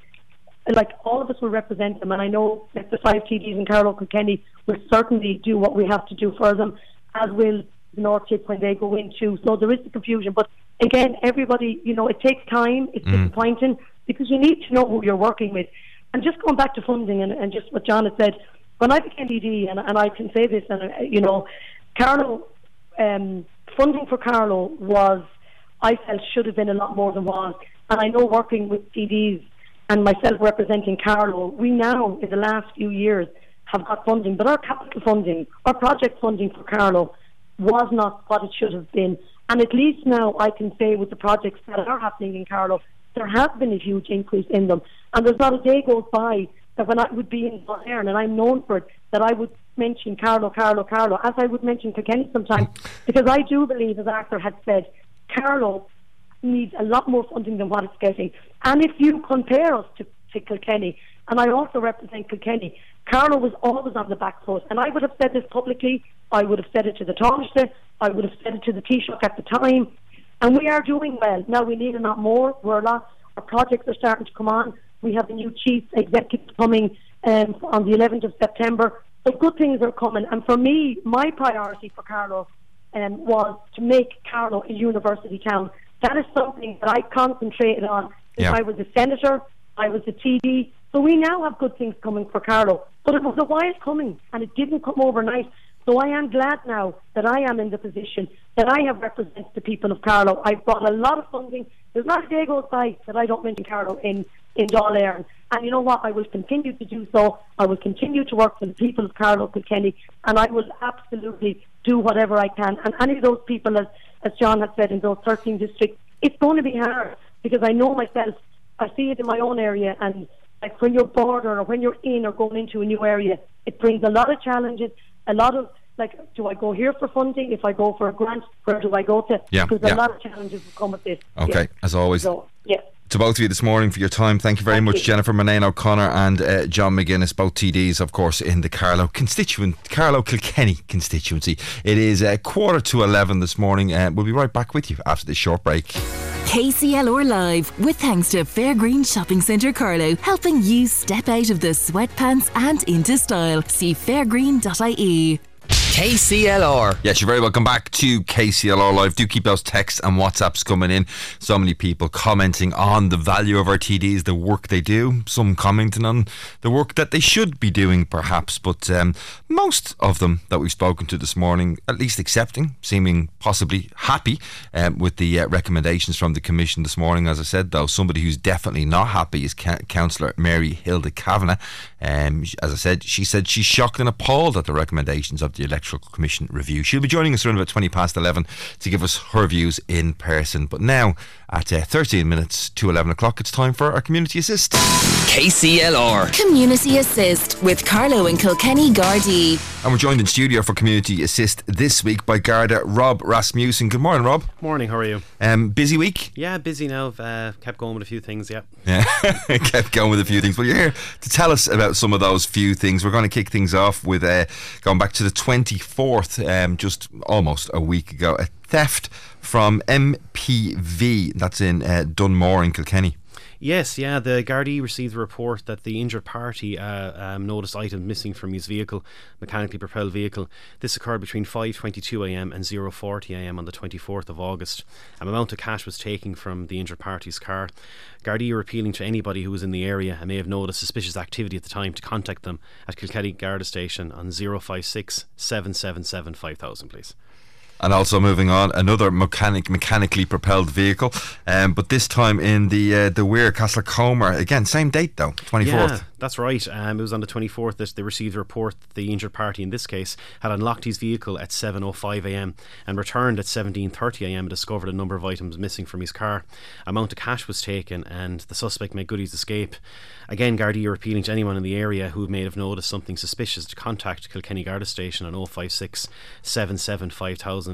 like all of us will represent them, and I know that the five TDs in Carlow Kilkenny will certainly do what we have to do for them, as will the North Tip when they go in too. So there is the confusion, but again, everybody, you know, it takes time. It's mm. disappointing because you need to know who you're working with. And just going back to funding and, and just what John has said, when I became DD, and, and I can say this, and uh, you know, Carlow um, funding for Carlow was, I felt, should have been a lot more than was. And I know working with DDs and myself representing Carlow, we now, in the last few years, have got funding, but our capital funding, our project funding for Carlow was not what it should have been. And at least now I can say with the projects that are happening in Carlow, there has been a huge increase in them. And there's not a day goes by that when I would be in Ireland, and I'm known for it, that I would mention Carlow, Carlow, Carlow, as I would mention Kilkenny sometimes, because I do believe, as Arthur had said, Carlow needs a lot more funding than what it's getting. And if you compare us to, to Kilkenny, and I also represent Kilkenny, Carlow was always on the back foot, and I would have said this publicly. I would have said it to the Taoiseach. I would have said it to the Taoiseach at the time. And we are doing well. Now we need a lot more. We're a lot. Our projects are starting to come on. We have a new chief executive coming um, on the 11th of September. So good things are coming. And for me, my priority for Carlow um, was to make Carlow a university town. That is something that I concentrated on. Yeah. I was a senator, I was a TD. So we now have good things coming for Carlow. But it was a while coming, and it didn't come overnight. So I am glad now that I am in the position that I have represented the people of Carlow. I've brought a lot of funding. There's not a day goes by that I don't mention Carlow in in Dáil Éireann. And you know what? I will continue to do so. I will continue to work for the people of Carlow Kilkenny, and I will absolutely do whatever I can. And any of those people, as, as John has said, in those 13 districts, it's going to be hard because I know myself. I see it in my own area, and like when you're border or when you're in or going into a new area, it brings a lot of challenges, a lot of like, do I go here for funding? If I go for a grant, where do I go to? Yeah, because yeah. a lot of challenges will come with this. Okay, yeah. as always. So, yeah to both of you this morning for your time. Thank you very Thank much, you. Jennifer Murnane O'Connor and uh, John McGuinness, both TDs, of course, in the Carlow constituent, Carlow Kilkenny constituency. It is a uh, quarter to 11 this morning. Uh, we'll be right back with you after this short break. KCLR Live, with thanks to Fairgreen Shopping Centre Carlow, helping you step out of the sweatpants and into style. See fairgreen.ie. KCLR. Yes, you're very welcome back to KCLR Live. Do keep those texts and WhatsApps coming in. So many people commenting on the value of our TDs, the work they do. Some commenting on the work that they should be doing, perhaps. But um, most of them that we've spoken to this morning, at least accepting, seeming possibly happy um, with the uh, recommendations from the Commission this morning. As I said, though, somebody who's definitely not happy is Ca- Councillor Mary Hilda Kavanagh. Um, as I said, she said she's shocked and appalled at the recommendations of the Electoral Commission review. She'll be joining us around about 20 past 11 to give us her views in person. But now, at uh, 13 minutes to 11 o'clock, it's time for our Community Assist. KCLR. Community Assist with Carlow and Kilkenny Gardaí. And we're joined in studio for Community Assist this week by Garda Rob Rasmussen. Good morning, Rob. Morning, how are you? Um, busy week? Yeah, busy now. Uh, kept going with a few things, yeah. Yeah, kept going with a few things. Well, you're here to tell us about some of those few things. We're going to kick things off with uh, going back to the 24th, um, just almost a week ago, a theft from MPV. That's in uh, Dunmore in Kilkenny. Yes, yeah, the Gardaí received a report that the injured party uh, um, noticed items missing from his vehicle, mechanically propelled vehicle. This occurred between 5.22am and 0.40am on the 24th of August. An amount of cash was taken from the injured party's car. Gardaí are appealing to anybody who was in the area and may have noticed suspicious activity at the time to contact them at Kilkenny Garda Station on 056 777 5000, please. And also moving on, another mechanic mechanically propelled vehicle, um, but this time in the uh, the Weir Castlecomer. Again, same date though, twenty fourth. Yeah, that's right. Um, it was on the 24th that they received a report that the injured party in this case had unlocked his vehicle at 7.05am and returned at 17.30am and discovered a number of items missing from his car. Amount of cash was taken and the suspect made good his escape. Again, Gardaí are appealing to anyone in the area who may have noticed something suspicious to contact Kilkenny Garda Station on 056 77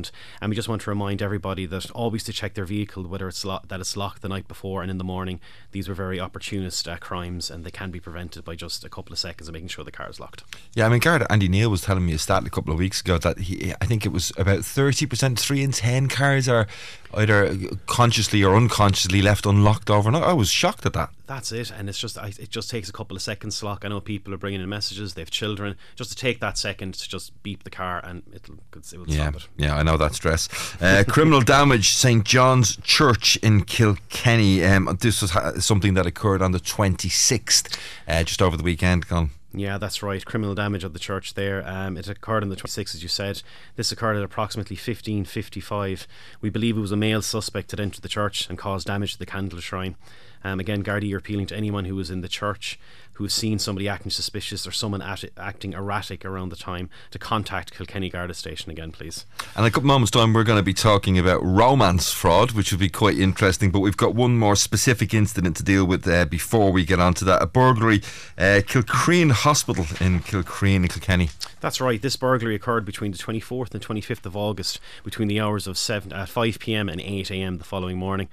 5000. And we just want to remind everybody that always to check their vehicle, whether it's lo- that it's locked the night before and in the morning. These were very opportunist uh, crimes and they can be prevented by just a couple of seconds of making sure the car is locked. Yeah, I mean, Garda Andy Neal was telling me a stat a couple of weeks ago that he, I think it was about thirty percent, three in ten cars are either consciously or unconsciously left unlocked overnight. I was shocked at that. That's it, and it's just I, it just takes a couple of seconds to lock. I know people are bringing in messages; they have children. Just to take that second to just beep the car, and it'll it will Yeah, stop it. yeah, I know that stress. Uh, criminal damage, St John's Church in Kilkenny. Um, this was ha- something that occurred on the 26th, uh, just over the weekend. Gone. Yeah, that's right. Criminal damage at the church there. Um, it occurred on the 26th, as you said. This occurred at approximately 15.55. We believe it was a male suspect that entered the church and caused damage to the candle shrine. Um, again, Gardaí are appealing to anyone who was in the church who has seen somebody acting suspicious or someone at acting erratic around the time to contact Kilkenny Garda Station again, please. And in a couple moments' time, we're going to be talking about romance fraud, which will be quite interesting. But we've got one more specific incident to deal with uh, before we get on to that. A burglary, uh, Kilcreen Hospital in Kilcreen in Kilkenny. That's right. This burglary occurred between the 24th and 25th of August, between the hours of 7 at 5 p.m. and 8 a.m. the following morning.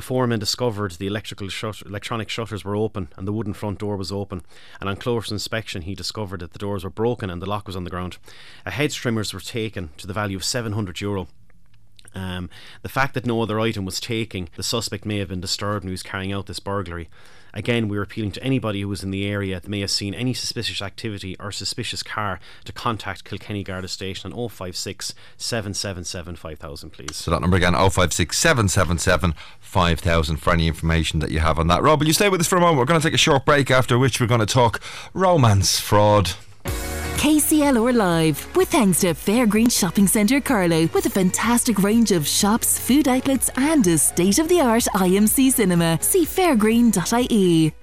The foreman discovered the electrical electronic shutters were open and the wooden front door was open. And on closer inspection, he discovered that the doors were broken and the lock was on the ground. A hedge trimmers were taken to the value of 700 euro. Um, the fact that no other item was taken, the suspect may have been disturbed when he was carrying out this burglary. Again, we're appealing to anybody who was in the area that may have seen any suspicious activity or suspicious car to contact Kilkenny Garda Station on 056 777 5000, please. So that number again, 056 777 5000 for any information that you have on that. Rob, will you stay with us for a moment? We're going to take a short break, after which we're going to talk romance fraud. KCLR Live, with thanks to Fairgreen Shopping Centre Carlow, with a fantastic range of shops, food outlets, and a state of the art IMC cinema. See fairgreen.ie.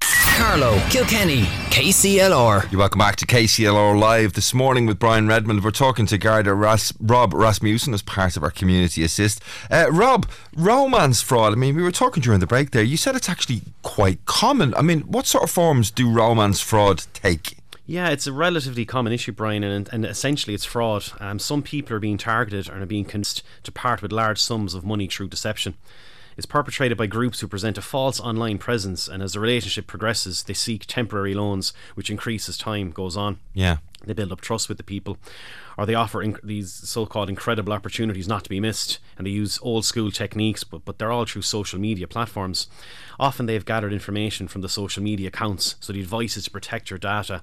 Carlow, Kilkenny, KCLR. You're welcome back to KCLR Live this morning with Brian Redmond. We're talking to Garda Ras- Rob Rasmussen as part of our Community Assist. Uh, Rob, romance fraud. I mean, we were talking during the break there. You said it's actually quite common. I mean, what sort of forms do romance fraud take? Yeah, it's a relatively common issue, Brian, and, and essentially it's fraud. Um, some people are being targeted and are being convinced to part with large sums of money through deception. It's perpetrated by groups who present a false online presence, and as the relationship progresses, they seek temporary loans, which increase as time goes on. Yeah. They build up trust with the people, or they offer inc- these so-called incredible opportunities not to be missed, and they use old-school techniques, but but they're all through social media platforms. Often they've gathered information from the social media accounts, so the advice is to protect your data,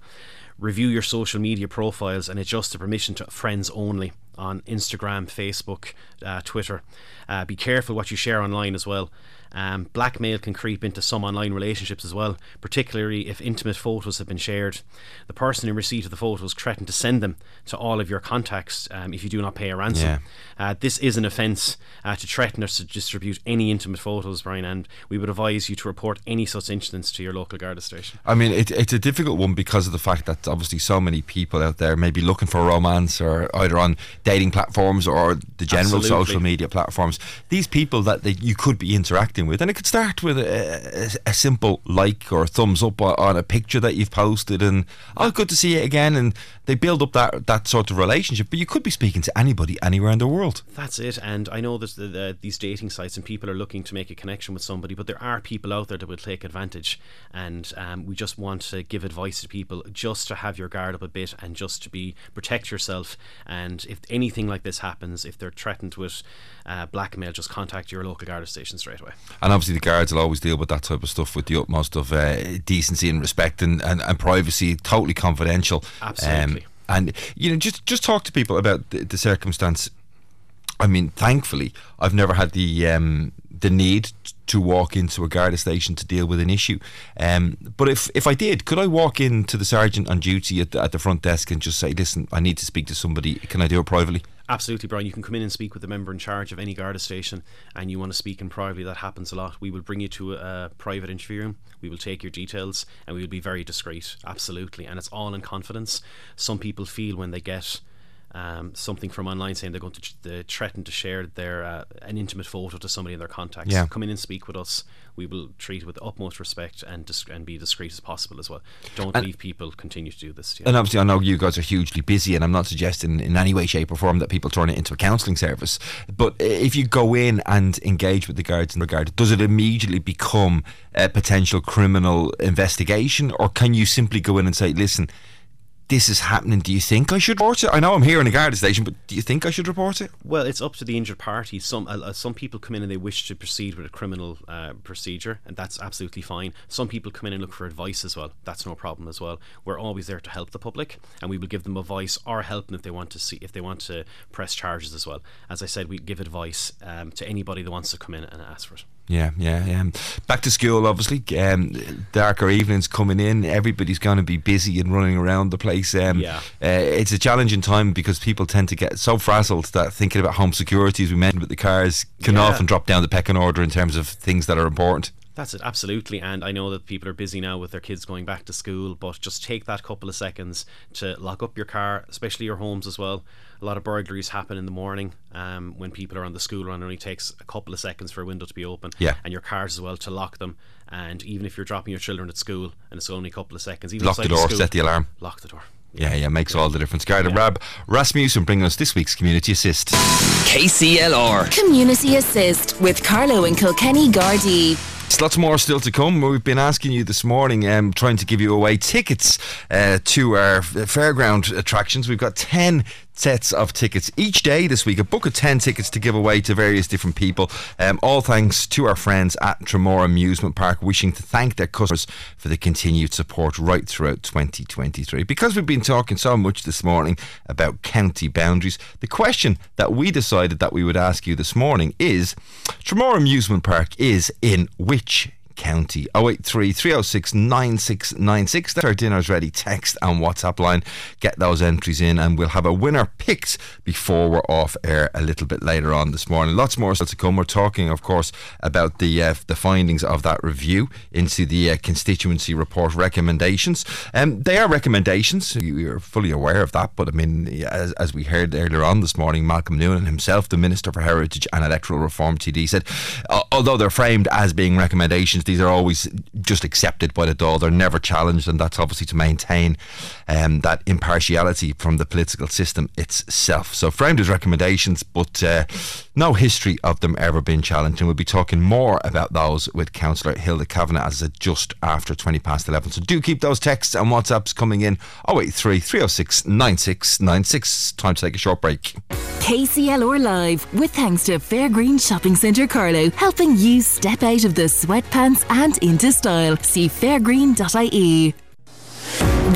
review your social media profiles, and adjust the permission to friends only on Instagram, Facebook, uh, Twitter. Uh, be careful what you share online as well. Um, blackmail can creep into some online relationships as well, particularly if intimate photos have been shared. The person in receipt of the photos threatened to send them to all of your contacts um, if you do not pay a ransom. Yeah. Uh, this is an offence uh, to threaten or to distribute any intimate photos, Brian, and we would advise you to report any such incidents to your local Garda station. I mean, it, it's a difficult one because of the fact that obviously so many people out there may be looking for romance or either on dating platforms or the general Absolutely. social media platforms. These people that they, you could be interacting with, and it could start with a, a, a simple like or thumbs up on, on a picture that you've posted, and oh, good to see you again, and they build up that that sort of relationship. But you could be speaking to anybody anywhere in the world. That's it, and I know there's the, the, these dating sites and people are looking to make a connection with somebody, but there are people out there that will take advantage, and um, we just want to give advice to people just to have your guard up a bit and just to be protect yourself. And if anything like this happens, if they're threatened with uh, blackmail, just contact your local Garda station straight away. And obviously, the guards will always deal with that type of stuff with the utmost of uh, decency and respect and, and, and privacy, totally confidential. Absolutely. and you know, just just talk to people about the, the circumstance. I mean, thankfully, I've never had the um, the need to walk into a Garda station to deal with an issue. Um, but if if I did, could I walk into the sergeant on duty at the, at the front desk and just say, "Listen, I need to speak to somebody. Can I do it privately?" Absolutely, Brian. You can come in and speak with the member in charge of any Garda station, and you want to speak in privately. That happens a lot. We will bring you to a, private interview room. We will take your details, and we will be very discreet. Absolutely, and it's all in confidence. Some people feel when they get um, something from online saying they're going to ch- they threaten to share their uh, an intimate photo to somebody in their contacts. Yeah. Come in and speak with us. We will treat it with the utmost respect and dis- and be discreet as possible as well. Don't And- leave people continue to do this. And obviously, I know you guys are hugely busy, and I'm not suggesting in any way, shape, or form that people turn it into a counselling service. But if you go in and engage with the guards in regard, does it immediately become a potential criminal investigation, or can you simply go in and say, "Listen"? This is happening. Do you think I should report it? I know I'm here in a guard station, but do you think I should report it? Well, it's up to the injured party. Some uh, uh, some people come in and they wish to proceed with a criminal uh, procedure, and that's absolutely fine. Some people come in and look for advice as well. That's no problem as well. We're always there to help the public, and we will give them advice or help them if they want to see if they want to press charges as well. As I said, we give advice um, to anybody that wants to come in and ask for it. Yeah, yeah, yeah. Back to school, obviously. Um, darker evenings coming in. Everybody's going to be busy and running around the place. Um, Yeah. Uh, it's a challenging time because people tend to get so frazzled that thinking about home security, as we mentioned with the cars, can Yeah. often drop down the pecking order in terms of things that are important. That's it, absolutely. And I know that people are busy now with their kids going back to school, but just take that couple of seconds to lock up your car, especially your homes as well. A lot of burglaries happen in the morning um, when people are on the school run. It only takes a couple of seconds for a window to be open. Yeah. And your cars as well to lock them. And even if you're dropping your children at school and it's only a couple of seconds, even Lock the door, school, set the alarm. Lock the door. Yeah, yeah, makes all the difference. Garda Rob Rasmussen bringing us this week's Community Assist. KCLR. Community Assist with Carlow and Kilkenny Gardaí. There's lots more still to come. We've been asking you this morning, um, trying to give you away tickets uh, to our fairground attractions. We've got 10 sets of tickets each day this week. A book of 10 tickets to give away to various different people. Um, all thanks to our friends at Tramore Amusement Park, wishing to thank their customers for the continued support right throughout 2023. Because we've been talking so much this morning about county boundaries, the question that we decided that we would ask you this morning is Tramore Amusement Park is in which county. 083 306 9696 that's our dinner's ready text and whatsapp line. Get those entries in and we'll have a winner picked before we're off air a little bit later on this morning. Lots more still to come. We're talking of course about the uh, the findings of that review into the uh, constituency report recommendations. Um, they are recommendations. You're fully aware of that but I mean as, as we heard earlier on this morning Malcolm Noonan himself the Minister for Heritage and Electoral Reform TD said uh, although they're framed as being recommendations These are always just accepted by the Dáil. They're never challenged, and that's obviously to maintain um, that impartiality from the political system itself. So framed as recommendations, but uh, no history of them ever being challenged. And we'll be talking more about those with Councillor Hilda Kavanagh as it's just after 20 past 11. So do keep those texts and WhatsApps coming in 083 306 9696. Time to take a short break. KCLR Live, with thanks to Fairgreen Shopping Centre Carlow, helping you step out of the sweatpants and into style. See fairgreen.ie.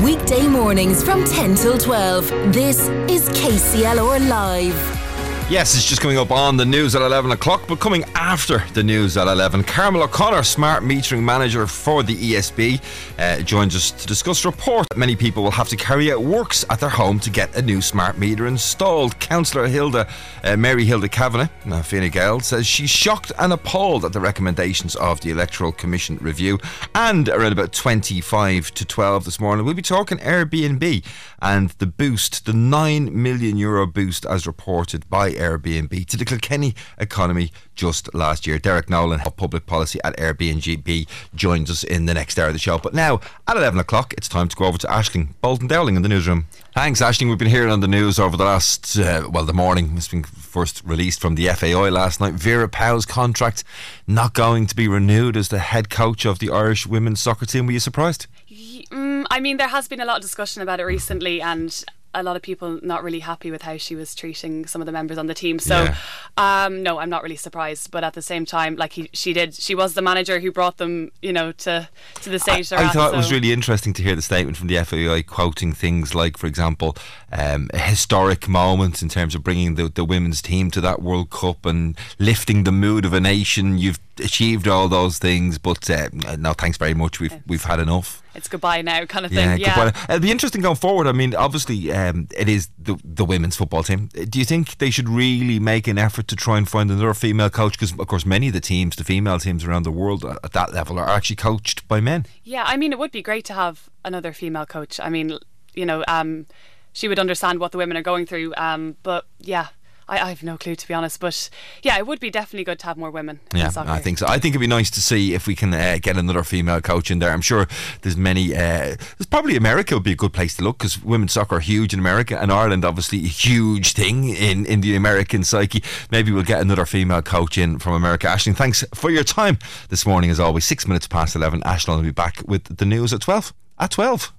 Weekday mornings from 10 till 12. This is KCLR Live. Yes, it's just coming up on the news at 11 o'clock, but coming after the news at 11. Carmel O'Connor, smart metering manager for the ESB, uh, joins us to discuss a report that many people will have to carry out works at their home to get a new smart meter installed. Councillor Hilda, uh, Mary Hilda Kavanagh, uh, Fine Gael, says she's shocked and appalled at the recommendations of the Electoral Commission review. And around about 25 to 12 this morning, we'll be talking Airbnb and the boost, the 9 million euro boost as reported by Airbnb to the Kilkenny economy just last year. Derek Nolan of Public Policy at Airbnb joins us in the next hour of the show. But now, at 11 o'clock, it's time to go over to Ashling Bolton Dowling in the newsroom. Thanks, Ashling. We've been hearing on the news over the last, uh, well, the morning. It's been first released from the FAI last night. Vera Pauw's contract not going to be renewed as the head coach of the Irish women's soccer team. Were you surprised? Mm, I mean, there has been a lot of discussion about it recently, and a lot of people not really happy with how she was treating some of the members on the team. So, yeah. um, no, I'm not really surprised. But at the same time, like he, she did, she was the manager who brought them, you know, to to the stage. I, I at, thought so. it was really interesting to hear the statement from the FAI quoting things like, for example, um, a historic moment in terms of bringing the, the women's team to that World Cup and lifting the mood of a nation. You've achieved all those things, but uh, no, thanks very much. We've we've had enough. It's goodbye now, kind of yeah, thing. Yeah, goodbye. It'll be interesting going forward. I mean, obviously, um, it is the the women's football team. Do you think they should really make an effort to try and find another female coach? Because of course, many of the teams, the female teams around the world at that level, are actually coached by men. Yeah, I mean, it would be great to have another female coach. I mean, you know. Um, she would understand what the women are going through. Um, but yeah, I, I, have no clue to be honest. But yeah, it would be definitely good to have more women. Yeah, I think so. I think it'd be nice to see if we can uh, get another female coach in there. I'm sure there's many. Uh, there's probably America would be a good place to look because women's soccer are huge in America and Ireland, obviously a huge thing in in the American psyche. Maybe we'll get another female coach in from America. Ashling, thanks for your time this morning. As always, six minutes past eleven. Ashling will be back with the news at twelve. At twelve.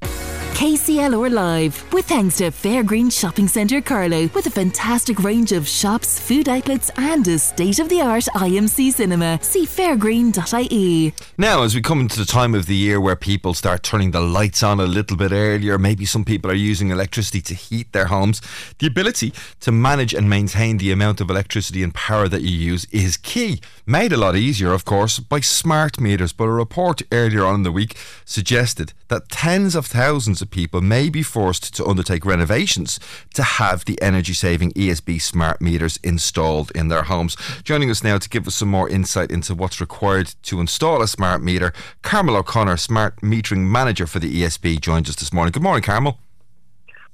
KCLR Live, with thanks to Fairgreen Shopping Centre Carlow, with a fantastic range of shops, food outlets, and a state of the art IMC cinema. See fairgreen.ie. Now, as we come into the time of the year where people start turning the lights on a little bit earlier, maybe some people are using electricity to heat their homes, the ability to manage and maintain the amount of electricity and power that you use is key. Made a lot easier, of course, by smart meters, but a report earlier on in the week suggested that tens of thousands of people may be forced to undertake renovations to have the energy saving ESB smart meters installed in their homes. Joining us now to give us some more insight into what's required to install a smart meter, Carmel O'Connor, smart metering manager for the ESB, joins us this morning. Good morning, Carmel.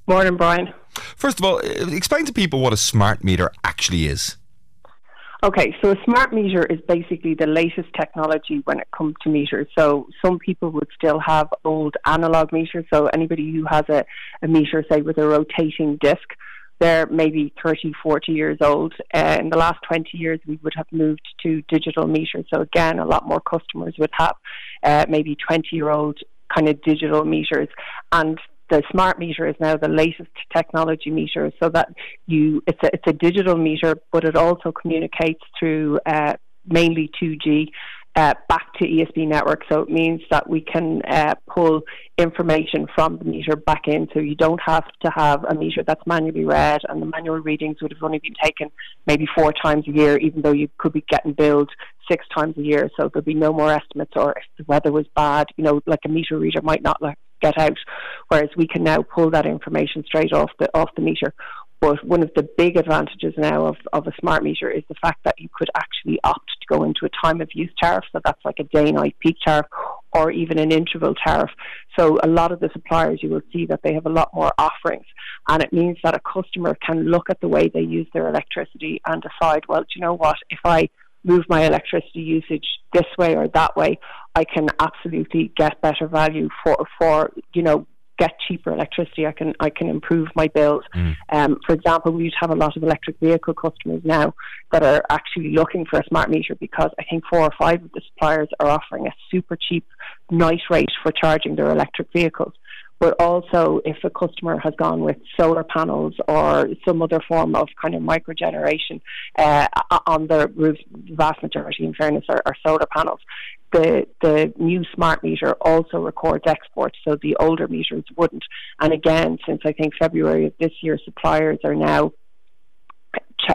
Morning, Brian. First of all, explain to people what a smart meter actually is. Okay, so a smart meter is basically the latest technology when it comes to meters. So some people would still have old analog meters. So anybody who has a, a meter, say, with a rotating disc, they're maybe 30, 40 years old. Uh, in the last 20 years, we would have moved to digital meters. So again, a lot more customers would have uh, maybe 20 year old kind of digital meters. And the smart meter is now the latest technology meter, so that you it's a it's a digital meter, but it also communicates through uh, mainly 2G. Uh, back to ESB network, so it means that we can uh, pull information from the meter back in. So you don't have to have a meter that's manually read, and the manual readings would have only been taken maybe four times a year, even though you could be getting billed six times a year. So there'll be no more estimates, or if the weather was bad, you know, like a meter reader might not like get out. Whereas we can now pull that information straight off the off the meter. But one of the big advantages now of, of a smart meter is the fact that you could actually opt to go into a time of use tariff. So that's like a day night peak tariff or even an interval tariff. So a lot of the suppliers you will see that they have a lot more offerings. And it means that a customer can look at the way they use their electricity and decide, well, do you know what, if I move my electricity usage this way or that way, I can absolutely get better value for for you know get cheaper electricity. I can I can improve my bills. Mm. Um, for example, we have a lot of electric vehicle customers now that are actually looking for a smart meter because I think four or five of the suppliers are offering a super cheap night rate for charging their electric vehicles but also if a customer has gone with solar panels or some other form of kind of micro generation uh, on their roof, the vast majority, in fairness, are, are solar panels. The the new smart meter also records exports, so the older meters wouldn't. And again, since I think February of this year, suppliers are now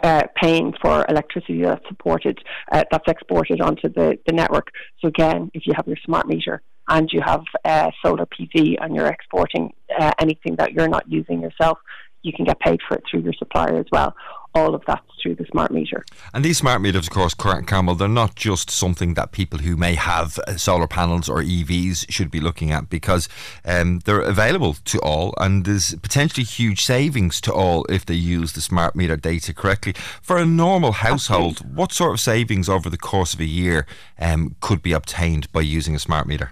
uh, paying for electricity that's supported uh, that's exported onto the, the network. So again, if you have your smart meter and you have uh, solar PV and you're exporting uh, anything that you're not using yourself, you can get paid for it through your supplier as well. All of that's through the smart meter. And these smart meters, of course, current Carmel, they're not just something that people who may have uh, solar panels or EVs should be looking at because um, they're available to all and there's potentially huge savings to all if they use the smart meter data correctly. For a normal household, what sort of savings over the course of a year um, could be obtained by using a smart meter?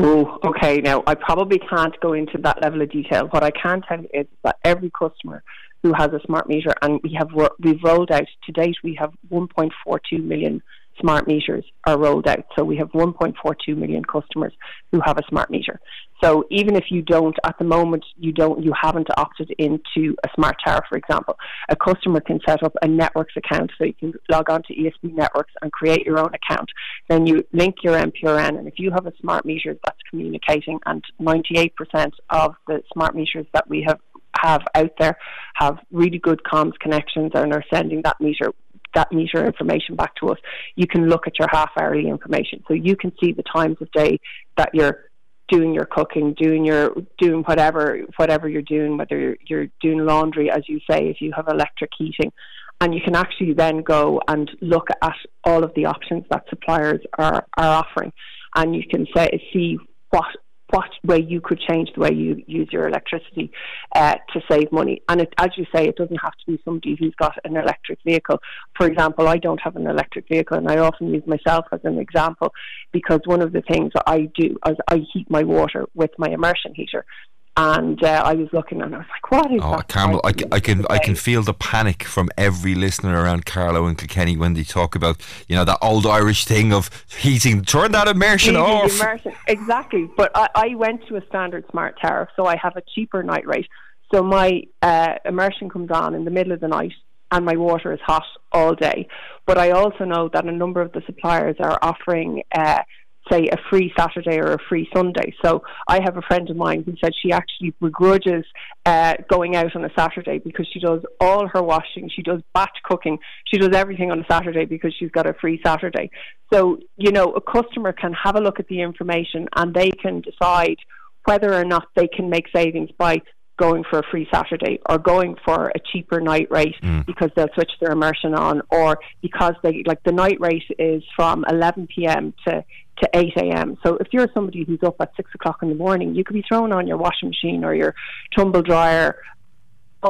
Oh, okay. Now, I probably can't go into that level of detail. What I can tell you is that every customer who has a smart meter, and we have we've rolled out to date, we have 1.42 million smart meters are rolled out. So we have 1.42 million customers who have a smart meter. So even if you don't, at the moment, you don't, you haven't opted into a smart tariff, for example, a customer can set up a networks account so you can log on to ESB networks and create your own account. Then you link your MPRN, and if you have a smart meter that's communicating, and 98% of the smart meters that we have have out there have really good comms connections and are sending that meter that meter information back to us, you can look at your half hourly information. So you can see the times of day that you're doing your cooking, doing your doing whatever whatever you're doing, whether you're, you're doing laundry, as you say, if you have electric heating, and you can actually then go and look at all of the options that suppliers are are offering, and you can say see what what way you could change the way you use your electricity uh, to save money. And it, as you say, it doesn't have to be somebody who's got an electric vehicle. For example, I don't have an electric vehicle, and I often use myself as an example because one of the things I do is I heat my water with my immersion heater and uh, I was looking and I was like, "What is oh, that?" Carmel, I, I, can I can feel the panic from every listener around Carlow and Kilkenny when they talk about you know that old Irish thing of heating. Turn that immersion heating off. Immersion. Exactly, but I, I went to a standard smart tariff, so I have a cheaper night rate. So my uh, immersion comes on in the middle of the night, and my water is hot all day. But I also know that a number of the suppliers are offering. Uh, say, a free Saturday or a free Sunday. So I have a friend of mine who said she actually begrudges uh, going out on a Saturday because she does all her washing, she does batch cooking, she does everything on a Saturday because she's got a free Saturday. So, you know, a customer can have a look at the information and they can decide whether or not they can make savings by going for a free Saturday or going for a cheaper night rate mm. because they'll switch their immersion on or because they like the night rate is from 11 p.m. to to 8 a.m. So if you're somebody who's up at 6 o'clock in the morning, you could be thrown on your washing machine or your tumble dryer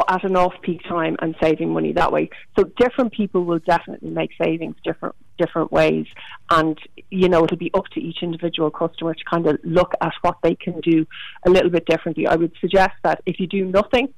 at an off-peak time and saving money that way. So different people will definitely make savings different different ways, and you know it'll be up to each individual customer to kind of look at what they can do a little bit differently. I would suggest that if you do nothing,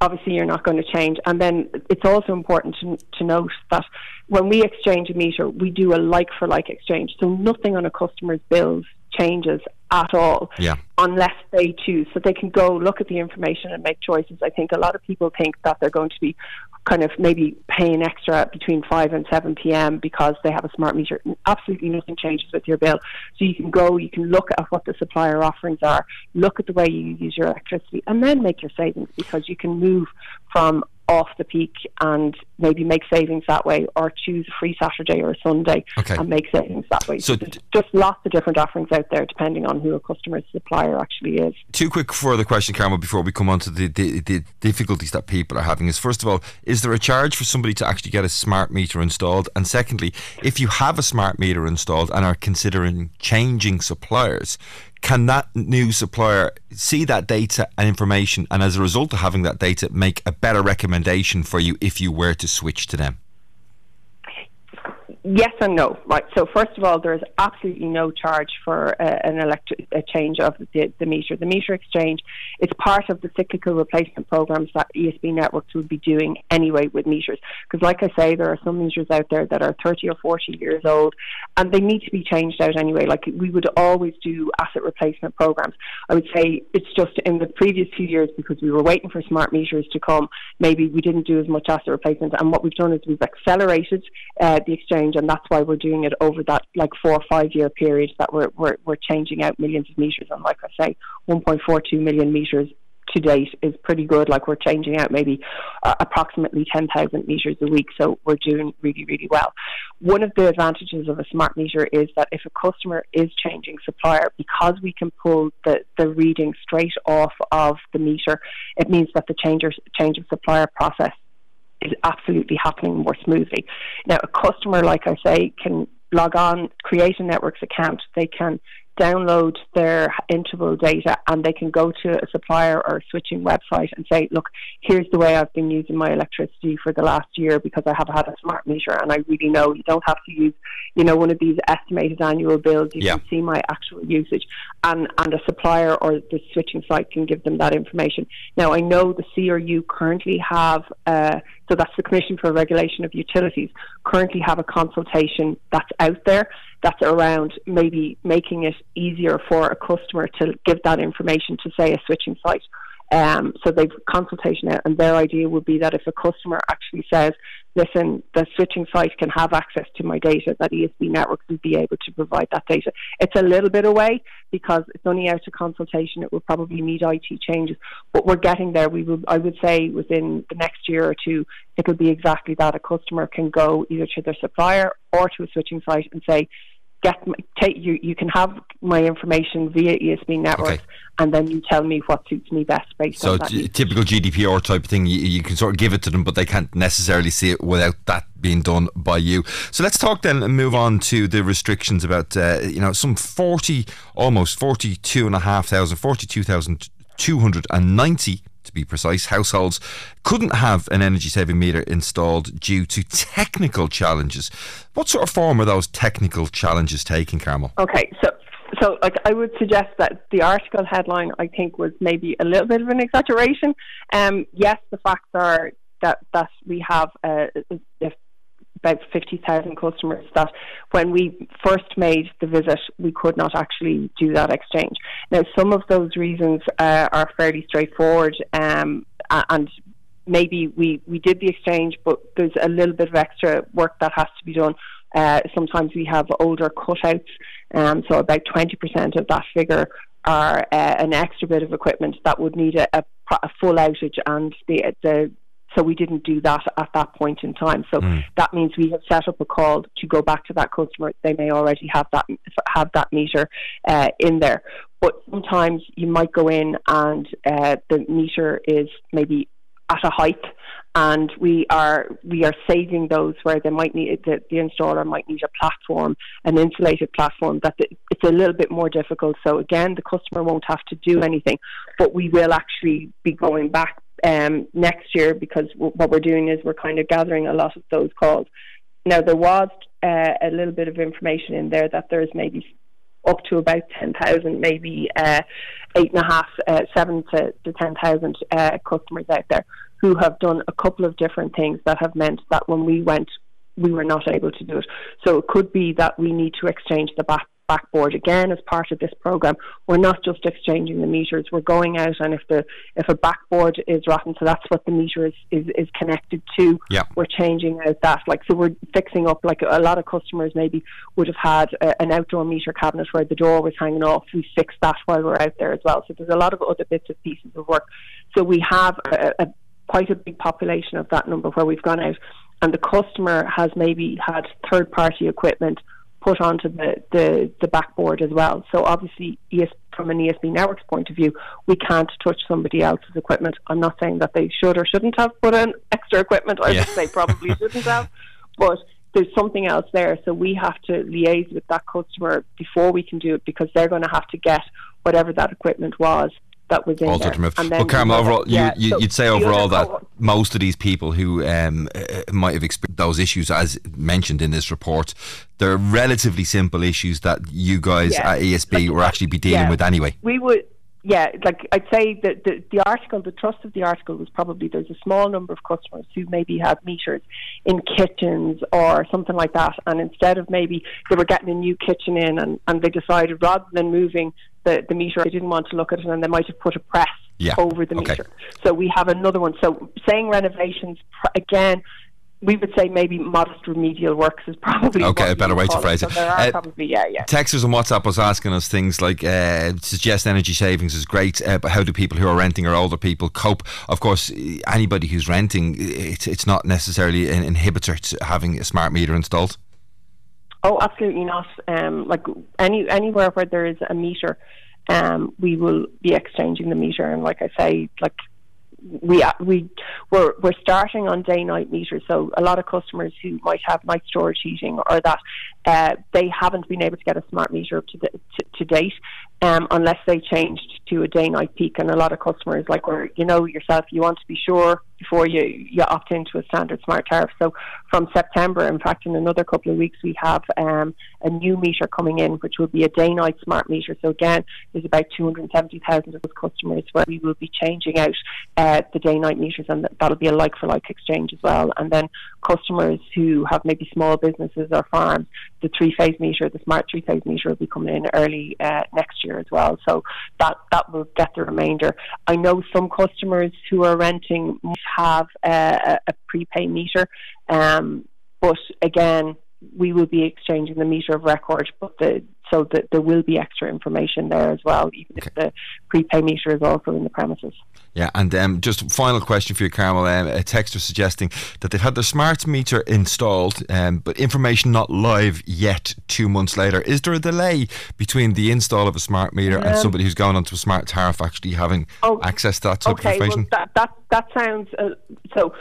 obviously you're not going to change. And then it's also important to, to note that when we exchange a meter, we do a like for like exchange. So nothing on a customer's bills changes at all yeah. unless they choose. So they can go look at the information and make choices. I think a lot of people think that they're going to be kind of maybe paying extra between 5 and 7 p.m. because they have a smart meter. Absolutely nothing changes with your bill. So you can go, you can look at what the supplier offerings are, look at the way you use your electricity, and then make your savings because you can move from off the peak and maybe make savings that way or choose a free Saturday or a Sunday okay. and make savings that way. So, just lots of different offerings out there depending on who a customer's supplier actually is. Two quick further question, Carmel, before we come on to the, the, the difficulties that people are having is first of all, is there a charge for somebody to actually get a smart meter installed? And secondly, if you have a smart meter installed and are considering changing suppliers, can that new supplier see that data and information and as a result of having that data make a better recommendation for you if you were to switch to them Yes and no. Right. So first of all, there is absolutely no charge for uh, an electric a change of the, the meter. The meter exchange is part of the cyclical replacement programs that ESB networks would be doing anyway with meters. Because, like I say, there are some meters out there that are 30 or 40 years old, and they need to be changed out anyway. Like we would always do asset replacement programs. I would say it's just in the previous few years because we were waiting for smart meters to come. Maybe we didn't do as much asset replacement, and what we've done is we've accelerated uh, the exchange, and that's why we're doing it over that like four or five year period that we're we're, we're changing out millions of meters. And like I say, 1.42 million meters to date is pretty good. Like we're changing out maybe uh, approximately 10,000 meters a week, so we're doing really, really well. One of the advantages of a smart meter is that if a customer is changing supplier, because we can pull the, the reading straight off of the meter, it means that the change, change of supplier process is absolutely happening more smoothly. Now, a customer, like I say, can log on, create a networks account. They can download their interval data and they can go to a supplier or a switching website and say, look, here's the way I've been using my electricity for the last year because I have had a smart meter and I really know you don't have to use, you know, one of these estimated annual bills. You yeah. can see my actual usage and, and a supplier or the switching site can give them that information. Now, I know the CRU currently have, uh, so that's the Commission for Regulation of Utilities, currently have a consultation that's out there that's around maybe making it easier for a customer to give that information to, say, a switching site. Um, so they've consultation out, and their idea would be that if a customer actually says, "Listen, the switching site can have access to my data," that ESB networks would be able to provide that data. It's a little bit away because it's only out to consultation. It will probably need IT changes, but we're getting there. We will, I would say, within the next year or two, it'll be exactly that. A customer can go either to their supplier or to a switching site and say, get my, take you you can have my information via ESB networks okay. and then you tell me what suits me best based so on that. Typical GDPR type of thing you, you, can sort of give it to them but they can't necessarily see it without that being done by you. So let's talk then and move on to the restrictions about uh, you know some 40 almost 42 and a half thousand 42,290 to be precise, households couldn't have an energy saving meter installed due to technical challenges. What sort of form are those technical challenges taking, Carmel? Okay, so so like I would suggest that the article headline I think was maybe a little bit of an exaggeration. Um, yes, the facts are that that we have uh, about 50,000 customers that when we first made the visit, we could not actually do that exchange. Now, some of those reasons uh, are fairly straightforward um, and maybe we, we did the exchange, but there's a little bit of extra work that has to be done. Uh, sometimes we have older cutouts, um, so about 20% of that figure are uh, an extra bit of equipment that would need a, a, a full outage, and the, the so we didn't do that at that point in time. So mm. that means we have set up a call to go back to that customer. They may already have that have that meter uh, in there, but sometimes you might go in and uh, the meter is maybe at a height and we are we are saving those where they might need the, the installer might need a platform, an insulated platform that the, it's a little bit more difficult. So again, the customer won't have to do anything, but we will actually be going back um, next year because w- what we're doing is we're kind of gathering a lot of those calls. Now, there was uh, a little bit of information in there that there's maybe up to about 10,000, maybe uh, eight and a half, uh, seven to, to 10,000 uh, customers out there who have done a couple of different things that have meant that when we went, we were not able to do it. So it could be that we need to exchange the back backboard again as part of this program. We're not just exchanging the meters. We're going out and if the if a backboard is rotten, so that's what the meter is is, is connected to. Yeah. We're changing out that. Like so, we're fixing up. Like a lot of customers maybe would have had a, an outdoor meter cabinet where the door was hanging off. We fixed that while we're out there as well. So there's a lot of other bits and pieces of work. So we have a, a quite a big population of that number where we've gone out and the customer has maybe had third party equipment put onto the, the, the backboard as well. So obviously, ES, from an ESB networks point of view, we can't touch somebody else's equipment. I'm not saying that they should or shouldn't have put in extra equipment. I yeah. would say probably shouldn't have, but there's something else there. So we have to liaise with that customer before we can do it because they're going to have to get whatever that equipment was that was in Altered there. removed. And then Well, Carmel, we overall, yeah, you, so would say overall that cohort- most of these people who um, uh, might have experienced those issues, as mentioned in this report, they're relatively simple issues that you guys Yeah. at ESB Like, were actually be dealing yeah. with anyway. we would yeah like i'd say that the, the article the trust of the article was probably there's a small number of customers who maybe had meters in kitchens or something like that and instead of maybe they were getting a new kitchen in and, and they decided rather than moving the, the meter they didn't want to look at it and they might have put a press Yeah. over the Okay. meter so we have another one so saying renovations pr- again we would say maybe modest remedial works is probably Okay, a better way to it. phrase So it. are Uh, probably yeah yeah Texters on WhatsApp was asking us things like uh, suggest energy savings is great, uh, but how do people who are renting or older people cope? Of course, anybody who's renting, it's, it's not necessarily an inhibitor to having a smart meter installed. Oh, absolutely not. Um, like any anywhere where there is a meter, um, we will be exchanging the meter. And like I say, like we we we're we're starting on day night meters. So a lot of customers who might have night storage heating or that uh, they haven't been able to get a smart meter to, the, to, to date. Um, unless they changed to a day night peak, and a lot of customers, like where you know yourself, you want to be sure before you you opt into a standard smart tariff. So from September, in fact, in another couple of weeks, we have um, a new meter coming in, which will be a day night smart meter. So again, there's about 270,000 of those customers where we will be changing out uh, the day night meters, and that'll be a like for like exchange as well. And then customers who have maybe small businesses or farms, the three phase meter, the smart three phase meter will be coming in early uh, next year as well. So that that will get the remainder. I know some customers who are renting have a, a prepay meter, um, but again, we will be exchanging the meter of record, but the so that there will be extra information there as well, even if the prepay meter is also in the premises. Yeah, and um, just final question for you, Carmel. Um, a texter suggesting that they've had their smart meter installed, um, but information not live yet. Two months later, is there a delay between the install of a smart meter and somebody who's going onto a smart tariff actually having Oh, access to that type okay, of information? well, that that that sounds uh, so.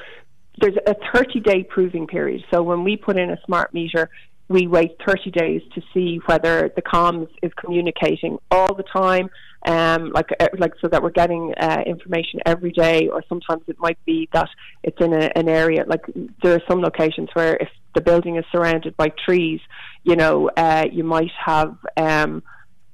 There's a 30 day proving period. So when we put in a smart meter, we wait 30 days to see whether the comms is communicating all the time, um, like uh, like so that we're getting uh, information every day, or sometimes it might be that it's in a, an area like there are some locations where if the building is surrounded by trees, you know, uh, you might have. Um,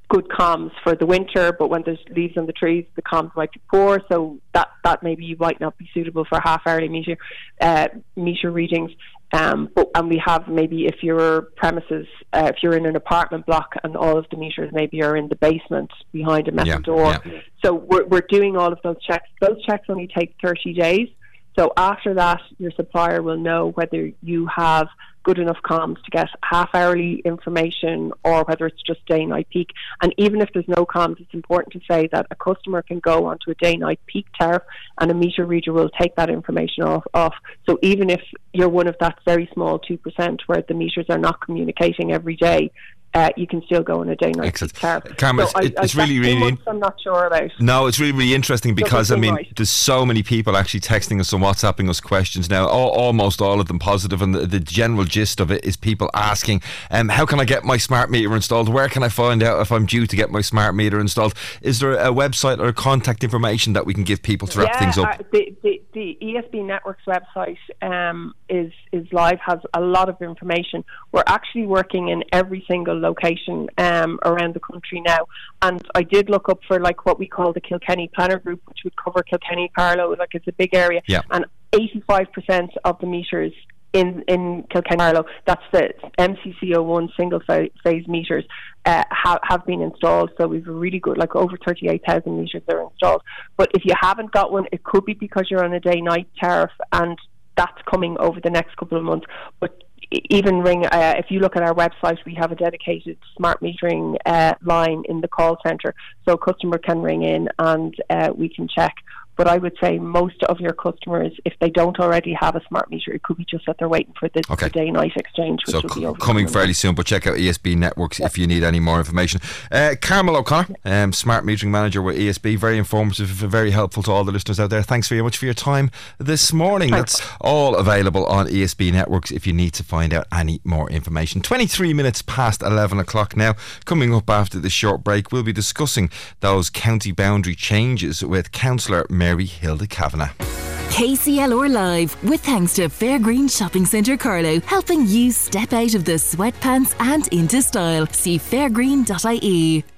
good comms for the winter, but when there's leaves on the trees, the comms might be poor. So that that maybe you might not be suitable for half hourly meter uh, meter readings. Um, but and we have maybe if your premises, uh, if you're in an apartment block and all of the meters maybe are in the basement behind a metal Yeah, door. yeah. So we're we're doing all of those checks. Those checks only take 30 days. So after that, your supplier will know whether you have good enough comms to get half hourly information or whether it's just day night peak. And even if there's no comms, it's important to say that a customer can go onto a day night peak tariff and a meter reader will take that information off. off. So even if you're one of that very small 2% where the meters are not communicating every day, uh, you can still go on a day night Excellent. tariff. Carmel, So I- it's- I- really, really- months I'm not sure about. No, it's really, really interesting because I mean, right. there's so many people actually texting us and WhatsApping us questions now. All, almost all of them positive, and the, the general gist of it is people asking, um, "How can I get my smart meter installed? Where can I find out if I'm due to get my smart meter installed? Is there a website or contact information that we can give people to wrap yeah, things up?" Uh, the, the, the ESB Networks website um, is is live, has a lot of information. We're actually working in every single location um, around the country now, and I did look up for like what we call the Kilkenny Planner Group, which would cover Kilkenny, Carlow, like it's a big area, Yeah. and 85% of the meters in in Kilkenny Carlow, that's the MCCO1 single phase meters, uh, have, have been installed. So we've really good, like over 38,000 meters are installed. But if you haven't got one, it could be because you're on a day night tariff and that's coming over the next couple of months. But even ring, uh, if you look at our website, we have a dedicated smart metering uh, line in the call centre. So a customer can ring in and uh, we can check But I would say most of your customers, if they don't already have a smart meter, it could be just that they're waiting for the, Okay. the day-night exchange, which So will be c- coming fairly soon, but check out ESB Networks if you need any more information. Uh, Carmel O'Connor, um, Smart Metering Manager with ESB, very informative, very helpful to all the listeners out there. Thanks very much for your time this morning. That's all available on ESB Networks if you need to find out any more information. 23 minutes past 11 o'clock now. Coming up after this short break, we'll be discussing those county boundary changes with Councillor Mary Hilda Kavanagh. KCLR Live, with thanks to Fairgreen Shopping Centre Carlow, helping you step out of the sweatpants and into style. See fairgreen.ie.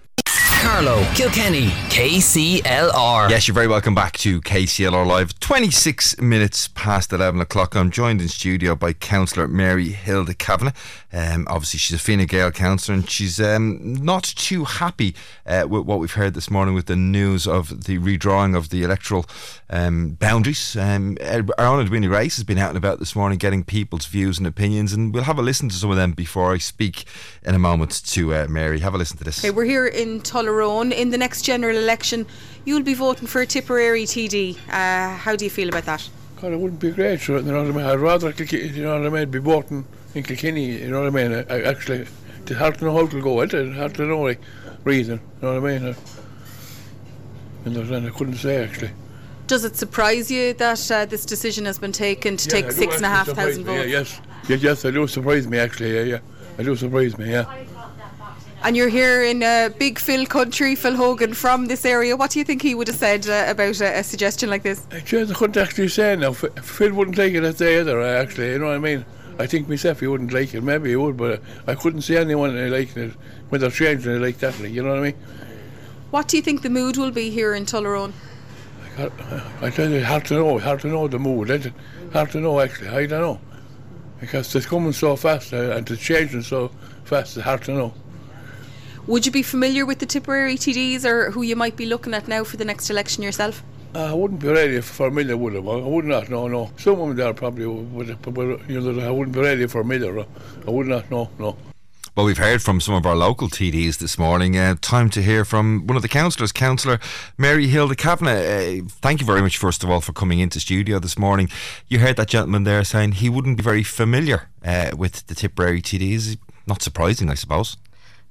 Carlow, Kilkenny, KCLR. Yes, you're very welcome back to KCLR Live. 26 minutes past 11 o'clock. I'm joined in studio by Councillor Mary Hilda Kavanagh. Um, obviously, she's a Fine Gael councillor and she's um, not too happy uh, with what we've heard this morning with the news of the redrawing of the electoral um, boundaries. Um, our own Edwina Grace has been out and about this morning getting people's views and opinions, and we'll have a listen to some of them before I speak in a moment to uh, Mary. Have a listen to this. Okay, we're here in In the next general election, you'll be voting for a Tipperary TD. Uh, how do you feel about that? God, it wouldn't be great, sure. You know what I mean? I'd rather, you know what I mean, be voting in Kilkenny, you know what I mean? I, I actually, it's hard to know how to go, it's hard to know, the reason, you know what I mean? Uh, and I couldn't say, actually. Does it surprise you that uh, this decision has been taken to Yeah, take six and a half thousand me, votes? Yeah, yes, yes, yes, I do surprise me, actually, yeah, yeah. I do surprise me, yeah. And you're here in uh, big Phil country, Phil Hogan from this area. What do you think he would have said uh, about a, a suggestion like this? I just couldn't actually say now. Phil wouldn't take it that day either, uh, actually, you know what I mean? I think myself he wouldn't like it, maybe he would, but uh, I couldn't see anyone liking it when they're changing it like that, like, you know what I mean? What do you think the mood will be here in Tullaroan? I, I tell you, hard to know, hard to know the mood, isn't it? Hard to know, actually, I don't know. Because it's coming so fast uh, and it's changing so fast, it's hard to know. Would you be familiar with the Tipperary TDs or who you might be looking at now for the next election yourself? Uh, I wouldn't be ready for Miller, would I? I would not, no, no. Some of them there probably would, but, but you know, I wouldn't be ready for Miller. I would not, no, no. Well, we've heard from some of our local TDs this morning. Uh, time to hear from one of the councillors, Councillor Mary Hilda Kavanagh. Uh, thank you very much, first of all, for coming into studio this morning. You heard that gentleman there saying he wouldn't be very familiar uh, with the Tipperary TDs. Not surprising, I suppose.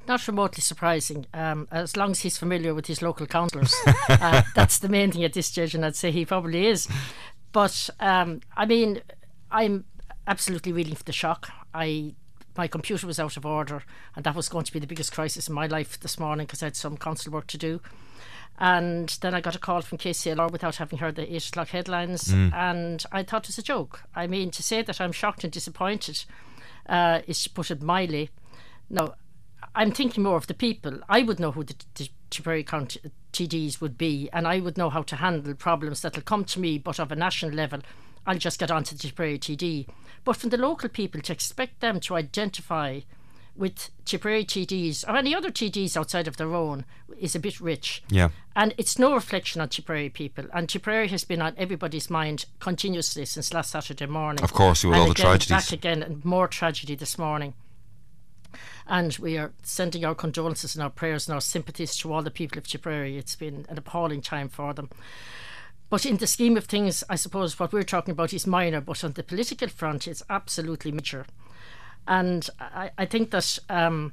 Not remotely surprising, um, as long as he's familiar with his local councillors. uh, that's the main thing at this stage, and I'd say he probably is. But um, I mean, I'm absolutely reeling for the shock. I my computer was out of order, and that was going to be the biggest crisis in my life this morning because I had some council work to do. And then I got a call from KCLR without having heard the 8 o'clock headlines, Mm. and I thought it was a joke. I mean, to say that I'm shocked and disappointed uh, is to put it mildly. No, I'm thinking more of the people. I would know who the, the Tipperary County uh, TDs would be, and I would know how to handle problems that'll come to me, but of a national level, I'll just get on to the Tipperary TD. But from the local people, to expect them to identify with Tipperary TDs or any other TDs outside of their own is a bit rich. Yeah. And it's no reflection on Tipperary people. And Tipperary has been on everybody's mind continuously since last Saturday morning. Of course, with all the tragedies. Back again, and more tragedy this morning. And we are sending our condolences and our prayers and our sympathies to all the people of Tipperary. It's been an appalling time for them. But in the scheme of things, I suppose what we're talking about is minor, but on the political front, it's absolutely major. And I, I think that um,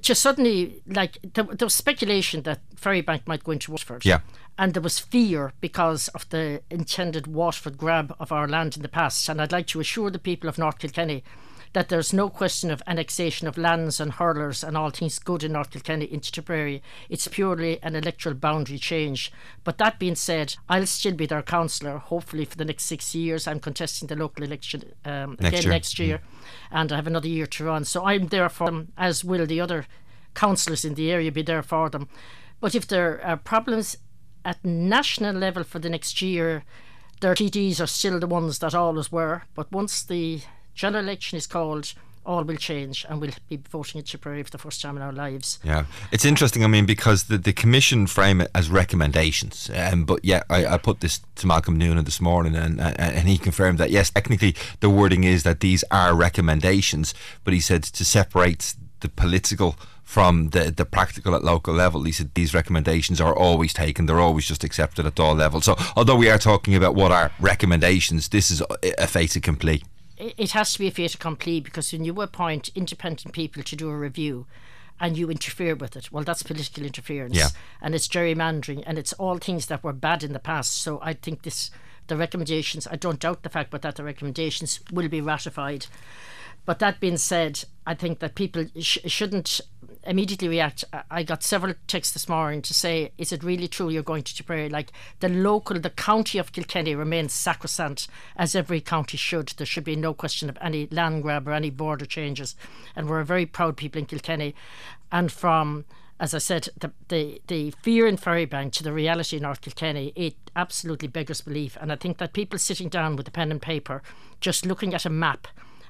just suddenly, like, there, there was speculation that Ferrybank might go into Waterford. Yeah. And there was fear because of the intended Waterford grab of our land in the past. And I'd like to assure the people of North Kilkenny that there's no question of annexation of lands and hurlers and all things good in North Kilkenny into Tipperary. It's purely an electoral boundary change. But that being said, I'll still be their councillor, hopefully for the next six years. I'm contesting the local election um, Next again year. next year, and I have another year to run. So I'm there for them, as will the other councillors in the area be there for them. But if there are problems at national level for the next year, their TDs are still the ones that always were. But once the general election is called, all will change and we'll be voting in Tipperary for the first time in our lives. Yeah, it's interesting. I mean, because the, the commission frame it as recommendations, um, but yeah, I, I put this to Malcolm Noonan this morning, and and and he confirmed that yes, technically the wording is that these are recommendations, but he said to separate the political from the, the practical at local level. He said these recommendations are always taken, they're always just accepted at all levels. So, although we are talking about what are recommendations, this is a fait accompli. It has to be a fait accompli because when you appoint independent people to do a review, and you interfere with it. Well, that's political interference, yeah. and it's gerrymandering, and it's all things that were bad in the past. So I think this, the recommendations. I don't doubt the fact, but that the recommendations will be ratified. But that being said, I think that people sh- shouldn't immediately react. I got several texts this morning to say, is it really true you're going to Tipperary? Like the local, the county of Kilkenny remains sacrosanct, as every county should. There should be no question of any land grab or any border changes. And we're a very proud people in Kilkenny. And from as I said, the, the, the fear in Ferrybank to the reality in North Kilkenny, it absolutely beggars belief. And I think that people sitting down with a pen and paper, just looking at a map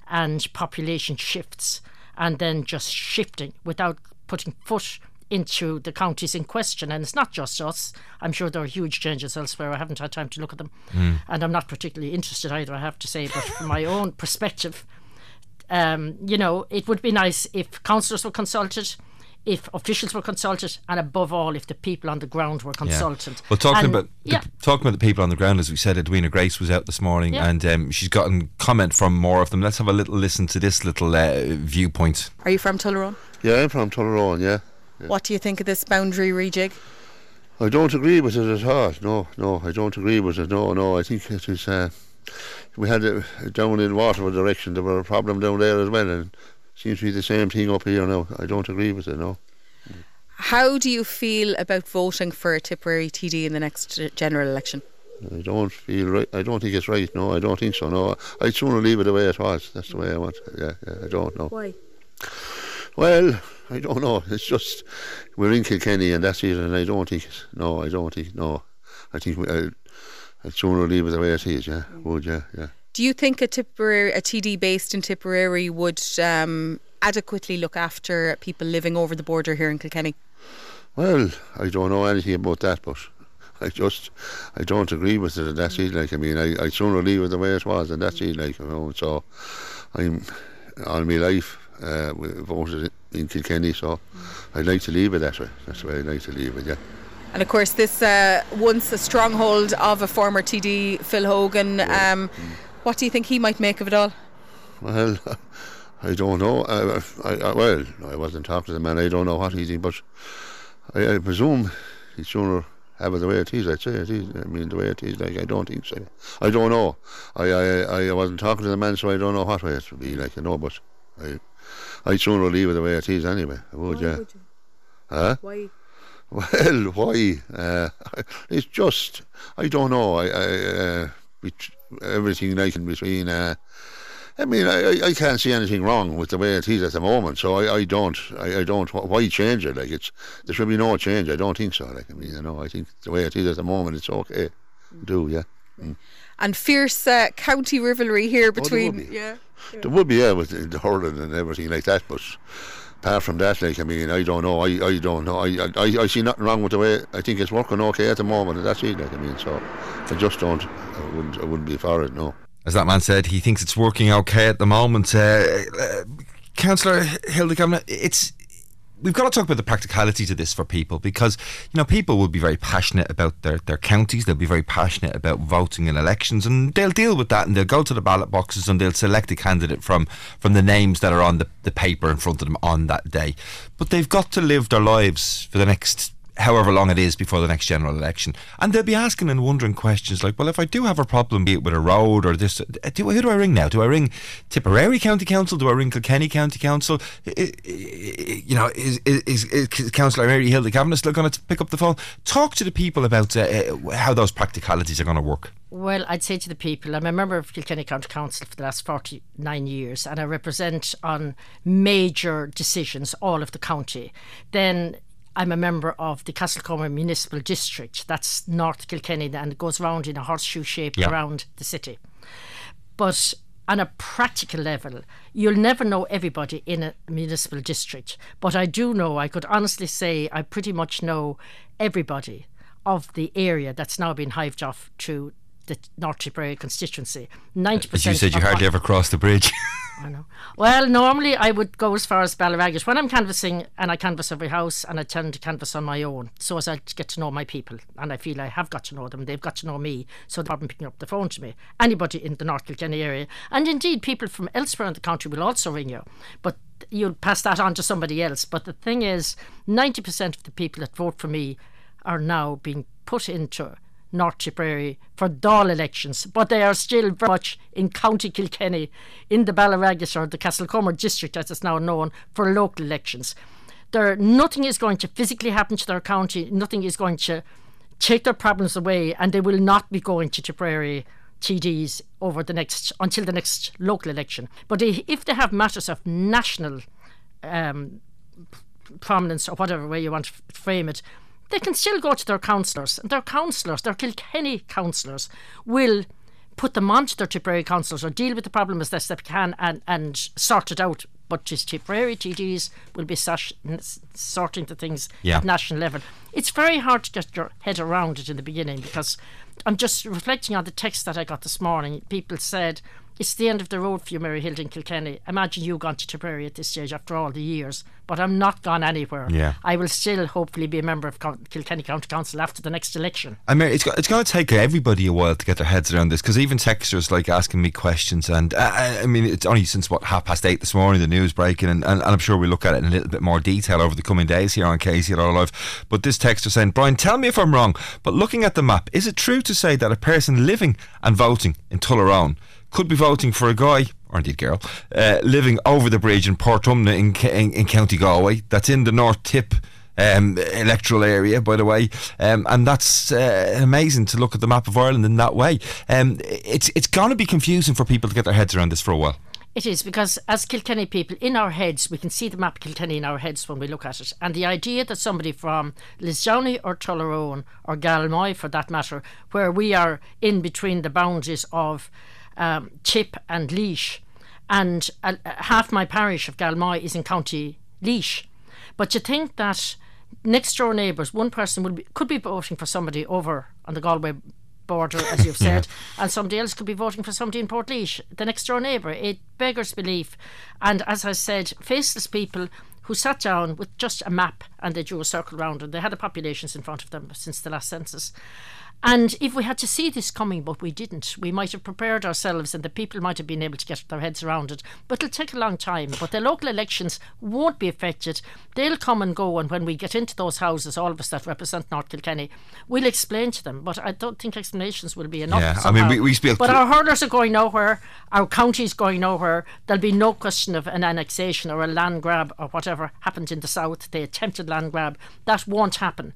and population shifts and then just shifting without putting foot into the counties in question. And it's not just us. I'm sure there are huge changes elsewhere. I haven't had time to look at them. Mm. And I'm not particularly interested either, I have to say. But from my own perspective, um, you know, it would be nice if councillors were consulted if officials were consulted, and above all, if the people on the ground were consulted. Yeah. Well, talking and, about yeah. the, talking about the people on the ground, as we said, Edwina Grace was out this morning, Yeah. and um, she's gotten comment from more of them. Let's have a little listen to this little uh, viewpoint. Are you from Tullaroan? Yeah, I'm from Tullaroan, yeah. yeah. What do you think of this boundary rejig? I don't agree with it at all. No, no, I don't agree with it. No, no, I think it is. Uh, we had it down in Waterford direction. There were a problem down there as well, and seems to be the same thing up here now. I don't agree with it. No. How do you feel about voting for a Tipperary TD in the next general election? I don't feel right. I don't think it's right. No, I don't think so. No, I'd sooner leave it the way it was. That's the way I want. it. Yeah, yeah. I don't know. Why? Well, I don't know. It's just we're in Kilkenny and that's it. And I don't think. It's, no, I don't think. No, I think we, I, I'd sooner leave it the way it is. Yeah, would yeah, yeah. Do you think a Tipperary, a TD based in Tipperary would um, adequately look after people living over the border here in Kilkenny? Well, I don't know anything about that, but I just I don't agree with it. And that's it. Like I mean, I I sooner leave it the way it was, and that's it. Like you know, so I'm all my life uh, voted in Kilkenny, so I'd like to leave it that way. That's the way I'd like to leave it. Yeah. And of course, this uh, once a stronghold of a former TD, Phil Hogan. Um, what do you think he might make of it all? Well, I don't know. I, I, I, well, I wasn't talking to the man. I don't know what he thinks, but I, I presume he'd sooner have it the way it is. I'd say it is. I mean, the way it is. Like I don't think so. I don't know. I, I, I wasn't talking to the man, so I don't know what way it would be. Like you know, but I, I'd sooner leave it the way it is anyway. I would, yeah. Huh? Why? Well, why? Uh, it's just I don't know. I, I uh, bet- everything like in between. Uh, I mean, I, I- can't see anything wrong with the way it is at the moment. So I, I don't. I, I don't. Why change it? Like it's there should be no change. I don't think so. Like I mean, you know, I think the way it is at the moment, it's okay. Do yeah. Mm. And fierce uh, county rivalry here Oh, there between. be. yeah. There would be yeah with the- the hurling and everything like that, but. Apart from that, like I mean, I don't know. I, I don't know. I, I I see nothing wrong with the way. I think it's working okay at the moment, that's it. Like I mean, so I just don't. I wouldn't. I wouldn't be for it. No. As that man said, he thinks it's working okay at the moment. Uh, uh, Councillor Hilda it's we've got to talk about the practicality to this for people because you know people will be very passionate about their, their counties they'll be very passionate about voting in elections and they'll deal with that and they'll go to the ballot boxes and they'll select a candidate from from the names that are on the, the paper in front of them on that day. But they've got to live their lives for the next however long it is before the next general election. And they'll be asking and wondering questions like, well, if I do have a problem, be it with a road or this, do, who do I ring now? Do I ring Tipperary County Council? Do I ring Kilkenny County Council? You know, is, is, is Councillor Mary Hilda Kavanagh still going to pick up the phone? Talk to the people about uh, uh, how those practicalities are going to work. Well, I'd say to the people, I'm a member of Kilkenny County Council for the last 49 years and I represent on major decisions all of the county. Then I'm a member of the Castlecomer Municipal District. That's North Kilkenny and it goes round in a horseshoe shape Yeah. around the city. But on a practical level, you'll never know everybody in a municipal district. But I do know, I could honestly say, I pretty much know everybody of the area that's now been hived off to the North Tipperary constituency. 90% As you said, you hardly ever cross the bridge. I know. Well, normally I would go as far as Ballyragget. When I'm canvassing, and I canvass every house, and I tend to canvass on my own, so as I get to know my people, and I feel I have got to know them, they've got to know me, so they're probably picking up the phone to me. Anybody in the North Kilkenny area, and indeed people from elsewhere in the country will also ring you, but you'll pass that on to somebody else. But the thing is, 90% of the people that vote for me are now being put into North Tipperary for Dáil elections, but they are still very much in County Kilkenny, in the Ballyragget or the Castlecomer district, as it's now known, for local elections. There, nothing is going to physically happen to their county. Nothing is going to take their problems away, and they will not be going to Tipperary TDs over the next until the next local election. But if they have matters of national um, prominence or whatever way you want to frame it, they can still go to their councillors, and their councillors, their Kilkenny councillors, will put them onto their Tipperary councillors or deal with the problem as best they can and, and sort it out. But just Tipperary TDs will be such, sorting the things yeah. at national level. It's very hard to get your head around it in the beginning because I'm just reflecting on the text that I got this morning. People said, it's the end of the road for you, Mary Hilton Kilkenny. Imagine you gone to Tipperary at this stage after all the years, but I'm not gone anywhere. Yeah. I will still hopefully be a member of Kilkenny County Council after the next election. I mean, it's it's going to take everybody a while to get their heads around this because even texters like asking me questions, and uh, I mean, it's only since what half past eight this morning the news breaking, and, and, and I'm sure we'll look at it in a little bit more detail over the coming days here on KCLR Live. But this texter saying, Brian, tell me if I'm wrong, but looking at the map, is it true to say that a person living and voting in Tullaroan could be voting for a guy or indeed girl uh, living over the bridge in Portumna in, in, in County Galway. That's in the North Tip. Um, electoral area, by the way, um, and that's uh, amazing to look at the map of Ireland in that way. Um, it's it's going to be confusing for people to get their heads around this for a while. It is because as Kilkenny people, in our heads, we can see the map Kilkenny in our heads when we look at it. And the idea that somebody from Lisdowney or Tullaroan or Galmoy, for that matter, where we are in between the boundaries of um, Tip and Laois. and uh, half my parish of Galmoy is in County Laois. But you think that next door neighbours, one person will be, could be voting for somebody over on the Galway border, as you've said, yeah. and somebody else could be voting for somebody in Portlaoise, the next door neighbour. It beggars belief. And as I said, faceless people who sat down with just a map and they drew a circle around and they had the populations in front of them since the last census. And if we had to see this coming, but we didn't, we might have prepared ourselves and the people might have been able to get their heads around it. But it'll take a long time. But the local elections won't be affected. They'll come and go. And when we get into those houses, all of us that represent North Kilkenny, we'll explain to them. But I don't think explanations will be enough. Yeah, somehow. I mean, we, we speak. But our hurlers are going nowhere. Our county's going nowhere. There'll be no question of an annexation or a land grab or whatever happened in the south. The attempted land grab. That won't happen.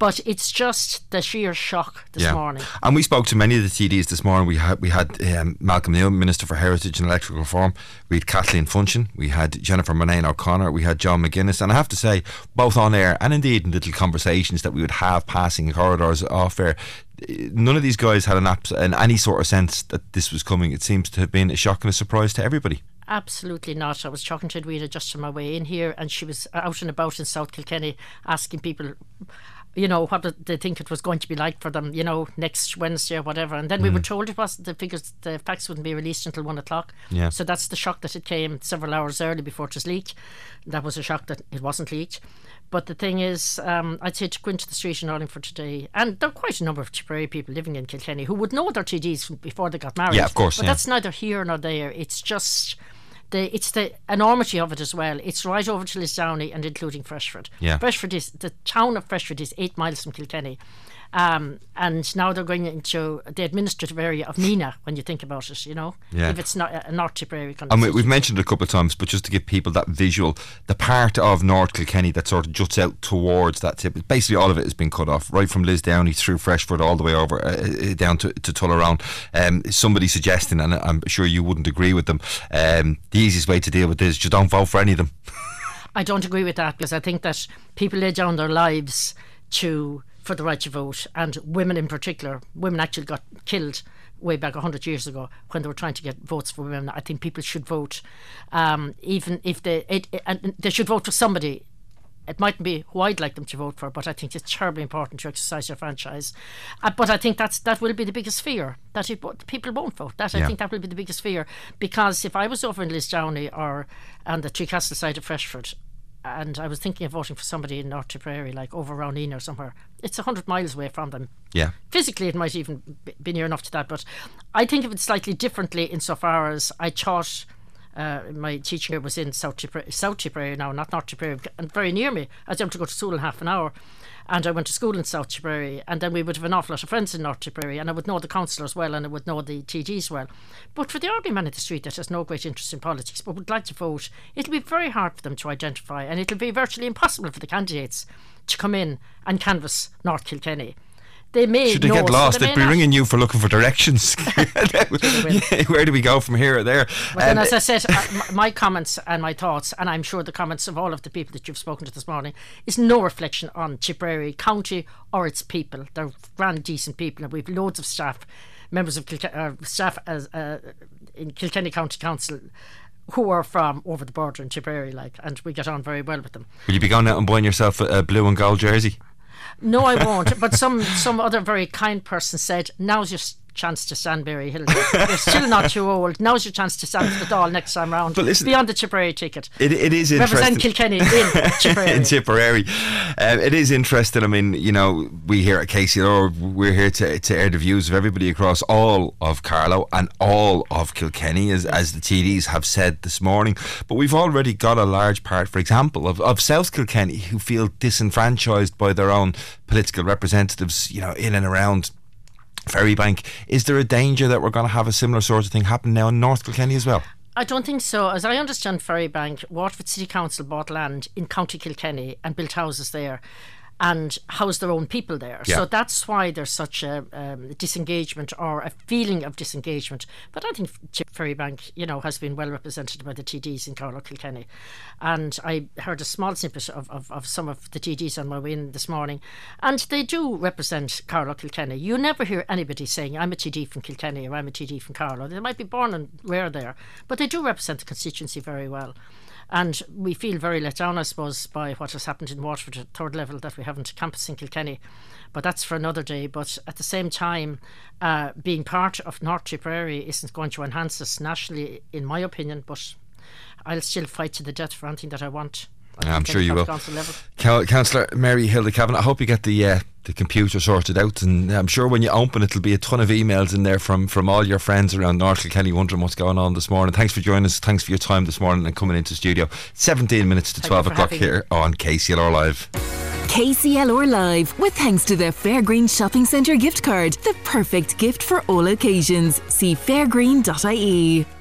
But it's just the sheer shock this yeah. morning. And we spoke to many of the TDs this morning. We had we had um, Malcolm Neal, Minister for Heritage and Electoral Reform. We had Kathleen Funchion. We had Jennifer Murnane O'Connor. We had John McGuinness. And I have to say, both on air and indeed in little conversations that we would have passing corridors off air, none of these guys had an, abs- an any sort of sense that this was coming. It seems to have been a shock and a surprise to everybody. Absolutely not. I was talking to Edwina just on my way in here, and she was out and about in South Kilkenny asking people you know, what they think it was going to be like for them, you know, next Wednesday or whatever. And then mm. we were mm. told it was the figures, the facts wouldn't be released until one o'clock. Yeah. So that's the shock that it came several hours early before it was leaked. That was a shock that it wasn't leaked. But the thing is, um, I'd say to go into the street in Urlingford today, and there are quite a number of Tipperary people living in Kilkenny who would know their TDs before they got married. Yeah, of course. But yeah. that's neither here nor there. It's just the it's the enormity of it as well. It's right over to Lisdowney and including Freshford. Yeah. Freshford is the town of Freshford is eight miles from Kilkenny. Um, and now they're going into the administrative area of Nenagh when you think about it, you know, yeah. if it's not a North Tipperary country. And we've mentioned it a couple of times, but just to give people that visual, the part of North Kilkenny that sort of juts out towards that tip, basically all of it has been cut off, right from Lisdowney through Freshford all the way over uh, uh down to, to Tullaroan. Um, somebody suggesting, and I'm sure you wouldn't agree with them, um, the easiest way to deal with this is just don't vote for any of them. I don't agree with that because I think that people lay down their lives to for the right to vote, and women in particular. Women actually got killed way back 100 years ago when they were trying to get votes for women. I think people should vote, um, even if they, it, it, and they should vote for somebody it mightn't be who I'd like them to vote for, but I think it's terribly important to exercise your franchise. Uh, but I think that's that will be the biggest fear that it, people won't vote. That yeah. I think that will be the biggest fear because if I was over in Lisdowney or on the Trecastle side of Freshford, and I was thinking of voting for somebody in North Tipperary, like over Eno or somewhere. It's a hundred miles away from them. Yeah. Physically, it might even be near enough to that, but I think of it slightly differently insofar as I taught. Uh, my teacher was in South Tipperary, South now, not North Tipperary, and very near me. I able to go to school in half an hour and I went to school in South Tipperary, and then we would have an awful lot of friends in North Tipperary, and I would know the councillors well, and I would know the TDs well. But for the ordinary man in the street that has no great interest in politics but would like to vote, it'll be very hard for them to identify, and it'll be virtually impossible for the candidates to come in and canvass North Kilkenny they may should they get lost they'd be not. ringing you for looking for directions where do we go from here or there well, then, as I said uh, my comments and my thoughts and I'm sure the comments of all of the people that you've spoken to this morning is no reflection on Tipperary County or its people they're grand decent people and we've loads of staff members of Kilke- uh, staff as, uh, in Kilkenny County Council who are from over the border in Tipperary, like, and we get on very well with them. Will you be going out and buying yourself a, a blue and gold jersey? No, I won't. but some some other very kind person said, "Now's your chance to stand Hill. You're still not too old. Now's your chance to stand for the Dáil next time round. But listen, beyond the Tipperary ticket. It, it is interesting. Represent Kilkenny in Tipperary. in Tipperary. Um, it is interesting. I mean, you know, we here at KCLR, we're here to, to air the views of everybody across all of Carlow and all of Kilkenny, as, as the TDs have said this morning. But we've already got a large part, for example, of, of South Kilkenny who feel disenfranchised by their own political representatives, you know, in and around Ferrybank. Is there a danger that we're going to have a similar sort of thing happen now in North Kilkenny as well? I don't think so. As I understand Ferrybank, Waterford City Council bought land in County Kilkenny and built houses there and house their own people there. Yeah. So that's why there's such a um, disengagement or a feeling of disengagement. But I think Chip Ferrybank, you know, has been well represented by the TDs in Carlow Kilkenny. And I heard a small snippet of, of, of, some of the TDs on my way in this morning, and they do represent Carlow Kilkenny. You never hear anybody saying, I'm a TD from Kilkenny or I'm a TD from Carlow. They might be born and reared there, but they do represent the constituency very well. And we feel very let down, I suppose, by what has happened in Waterford at third level that we haven't a campus in Kilkenny. But that's for another day. But at the same time, uh, being part of North Tipperary isn't going to enhance us nationally, in my opinion. But I'll still fight to the death for anything that I want. I'm sure you will. Councillor Mary Hilda I hope you get the uh, the computer sorted out, and I'm sure when you open it, there'll be a ton of emails in there from from all your friends around North Kilkenny wondering what's going on this morning. Thanks for joining us. Thanks for your time this morning and coming into studio. 17 minutes to Thank 12 o'clock here on KCLR Live. KCLR Live, with thanks to the Fairgreen Shopping Centre gift card, the perfect gift for all occasions. See fairgreen.ie.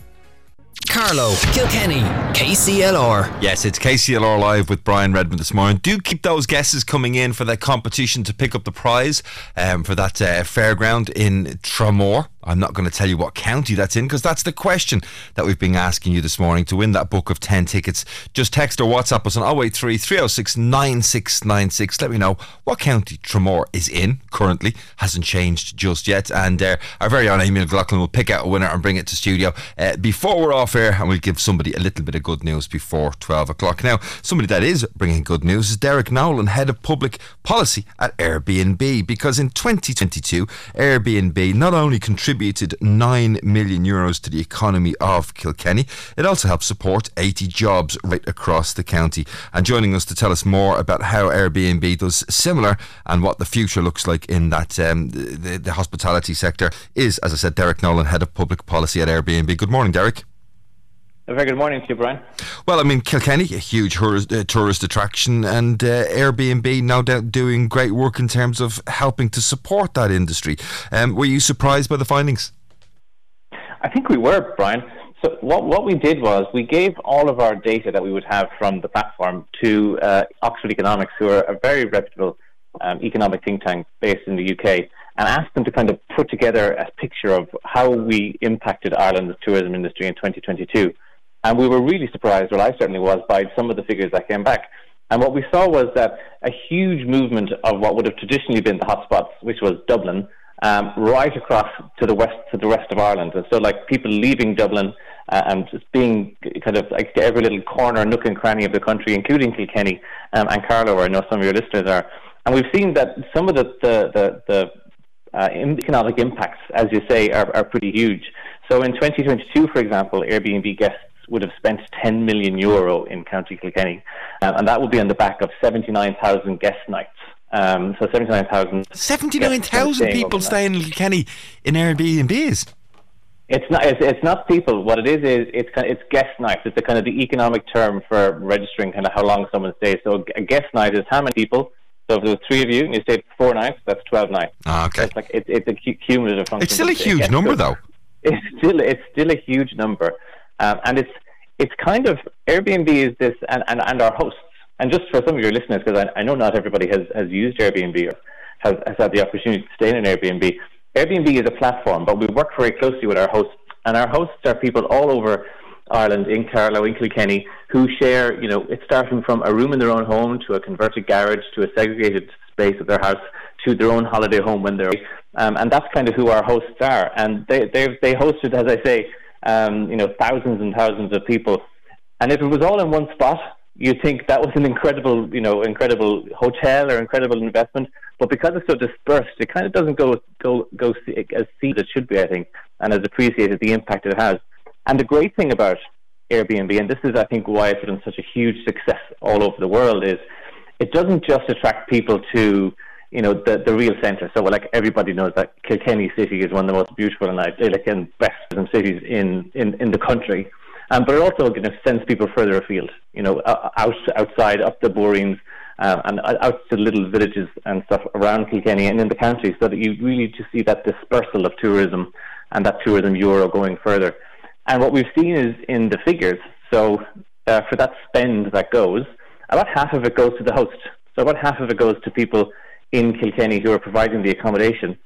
Carlow, Kilkenny, KCLR. Yes, it's KCLR Live with Brian Redmond this morning. Do keep those guesses coming in for that competition to pick up the prize um, for that uh, fairground in Tramore. I'm not going to tell you what county that's in because that's the question that we've been asking you this morning to win that book of 10 tickets. Just text or WhatsApp us on 083 306 9696. Let me know what county Tramore is in currently. Hasn't changed just yet. And uh, our very own Amy McLaughlin will pick out a winner and bring it to studio uh, before we're off air and we'll give somebody a little bit of good news before 12 o'clock. Now, somebody that is bringing good news is Derek Nolan, Head of Public Policy at Airbnb because in 2022, Airbnb not only contributed contributed 9 million euros to the economy of Kilkenny. It also helps support 80 jobs right across the county. And joining us to tell us more about how Airbnb does similar and what the future looks like in that um, the, the hospitality sector is, as I said, Derek Nolan, Head of Public Policy at Airbnb. Good morning, Derek. A very good morning to you, Brian. Well, I mean, Kilkenny, a huge tourist, uh, attraction, and uh, Airbnb no doubt doing great work in terms of helping to support that industry. Um, were you surprised by the findings? I think we were, Brian. So what what we did was we gave all of our data that we would have from the platform to uh, Oxford Economics, who are a very reputable um, economic think tank based in the UK, and asked them to kind of put together a picture of how we impacted Ireland's tourism industry in 2022. And we were really surprised, well, I certainly was, by some of the figures that came back. And what we saw was that a huge movement of what would have traditionally been the hotspots, which was Dublin, um, right across to the west to the rest of Ireland. And so, like people leaving Dublin uh, and just being kind of like to every little corner, nook and cranny of the country, including Kilkenny um, and Carlow, where I know some of your listeners are. And we've seen that some of the the the, the uh, economic impacts, as you say, are, are pretty huge. So in 2022, for example, Airbnb guests would have spent 10 million euro in County Kilkenny, um, and that would be on the back of 79,000 guest nights. Um, so 79,000. 79,000 people staying in Kilkenny in Airbnbs. It's not. It's, it's not people. What it is is it's kind of, it's guest nights. It's the kind of the economic term for registering kind of how long someone stays. So a guest night is how many people. So if there was three of you and you stayed four nights, that's twelve nights. Ah, okay. So it's like it, it's a cumulative function. It's still a huge number, though. It's still it's still a huge number, um, and it's it's kind of Airbnb is this and, and, and our hosts. And just for some of your listeners, because I, I know not everybody has, has used Airbnb or has, has had the opportunity to stay in an Airbnb. Airbnb is a platform, but we work very closely with our hosts, and our hosts are people all over Ireland, in Carlow, in Kilkenny, who share, you know, it's starting from a room in their own home to a converted garage to a segregated space of their house to their own holiday home when they're, um, and that's kind of who our hosts are. And they they they hosted, as I say, um, you know, thousands and thousands of people. And if it was all in one spot, you'd think that was an incredible, you know, incredible hotel or incredible investment. But because it's so dispersed, it kind of doesn't go go go as seen as it should be, I think, and as appreciated the impact it has. And the great thing about Airbnb, and this is, I think, why it's been such a huge success all over the world, is it doesn't just attract people to you know the the real centre. So, like everybody knows that Kilkenny City is one of the most beautiful and idyllic and best cities in in in the country. Um, but it also you know, sends people further afield, you know, out outside, up the boreens, uh, and out to little villages and stuff around Kilkenny and in the county, so that you really just see that dispersal of tourism and that tourism euro going further. And what we've seen is in the figures. So uh, for that spend that goes, about half of it goes to the host. So about half of it goes to people in Kilkenny who are providing the accommodation.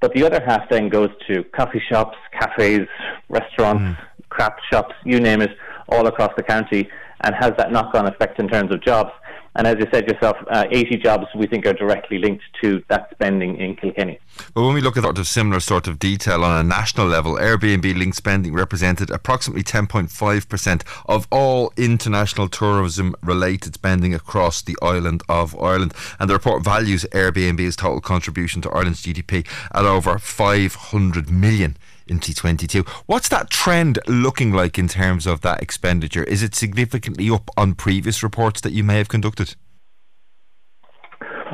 But the other half then goes to coffee shops, cafes, restaurants, mm. craft shops, you name it, all across the county, and has that knock on effect in terms of jobs. And as you said yourself, uh, 80 jobs we think are directly linked to that spending in Kilkenny. Well, when we look at sort of similar sort of detail on a national level, Airbnb linked spending represented approximately 10.5% of all international tourism related spending across the island of Ireland. And the report values Airbnb's total contribution to Ireland's GDP at over 500 million in T22. What's that trend looking like in terms of that expenditure? Is it significantly up on previous reports that you may have conducted?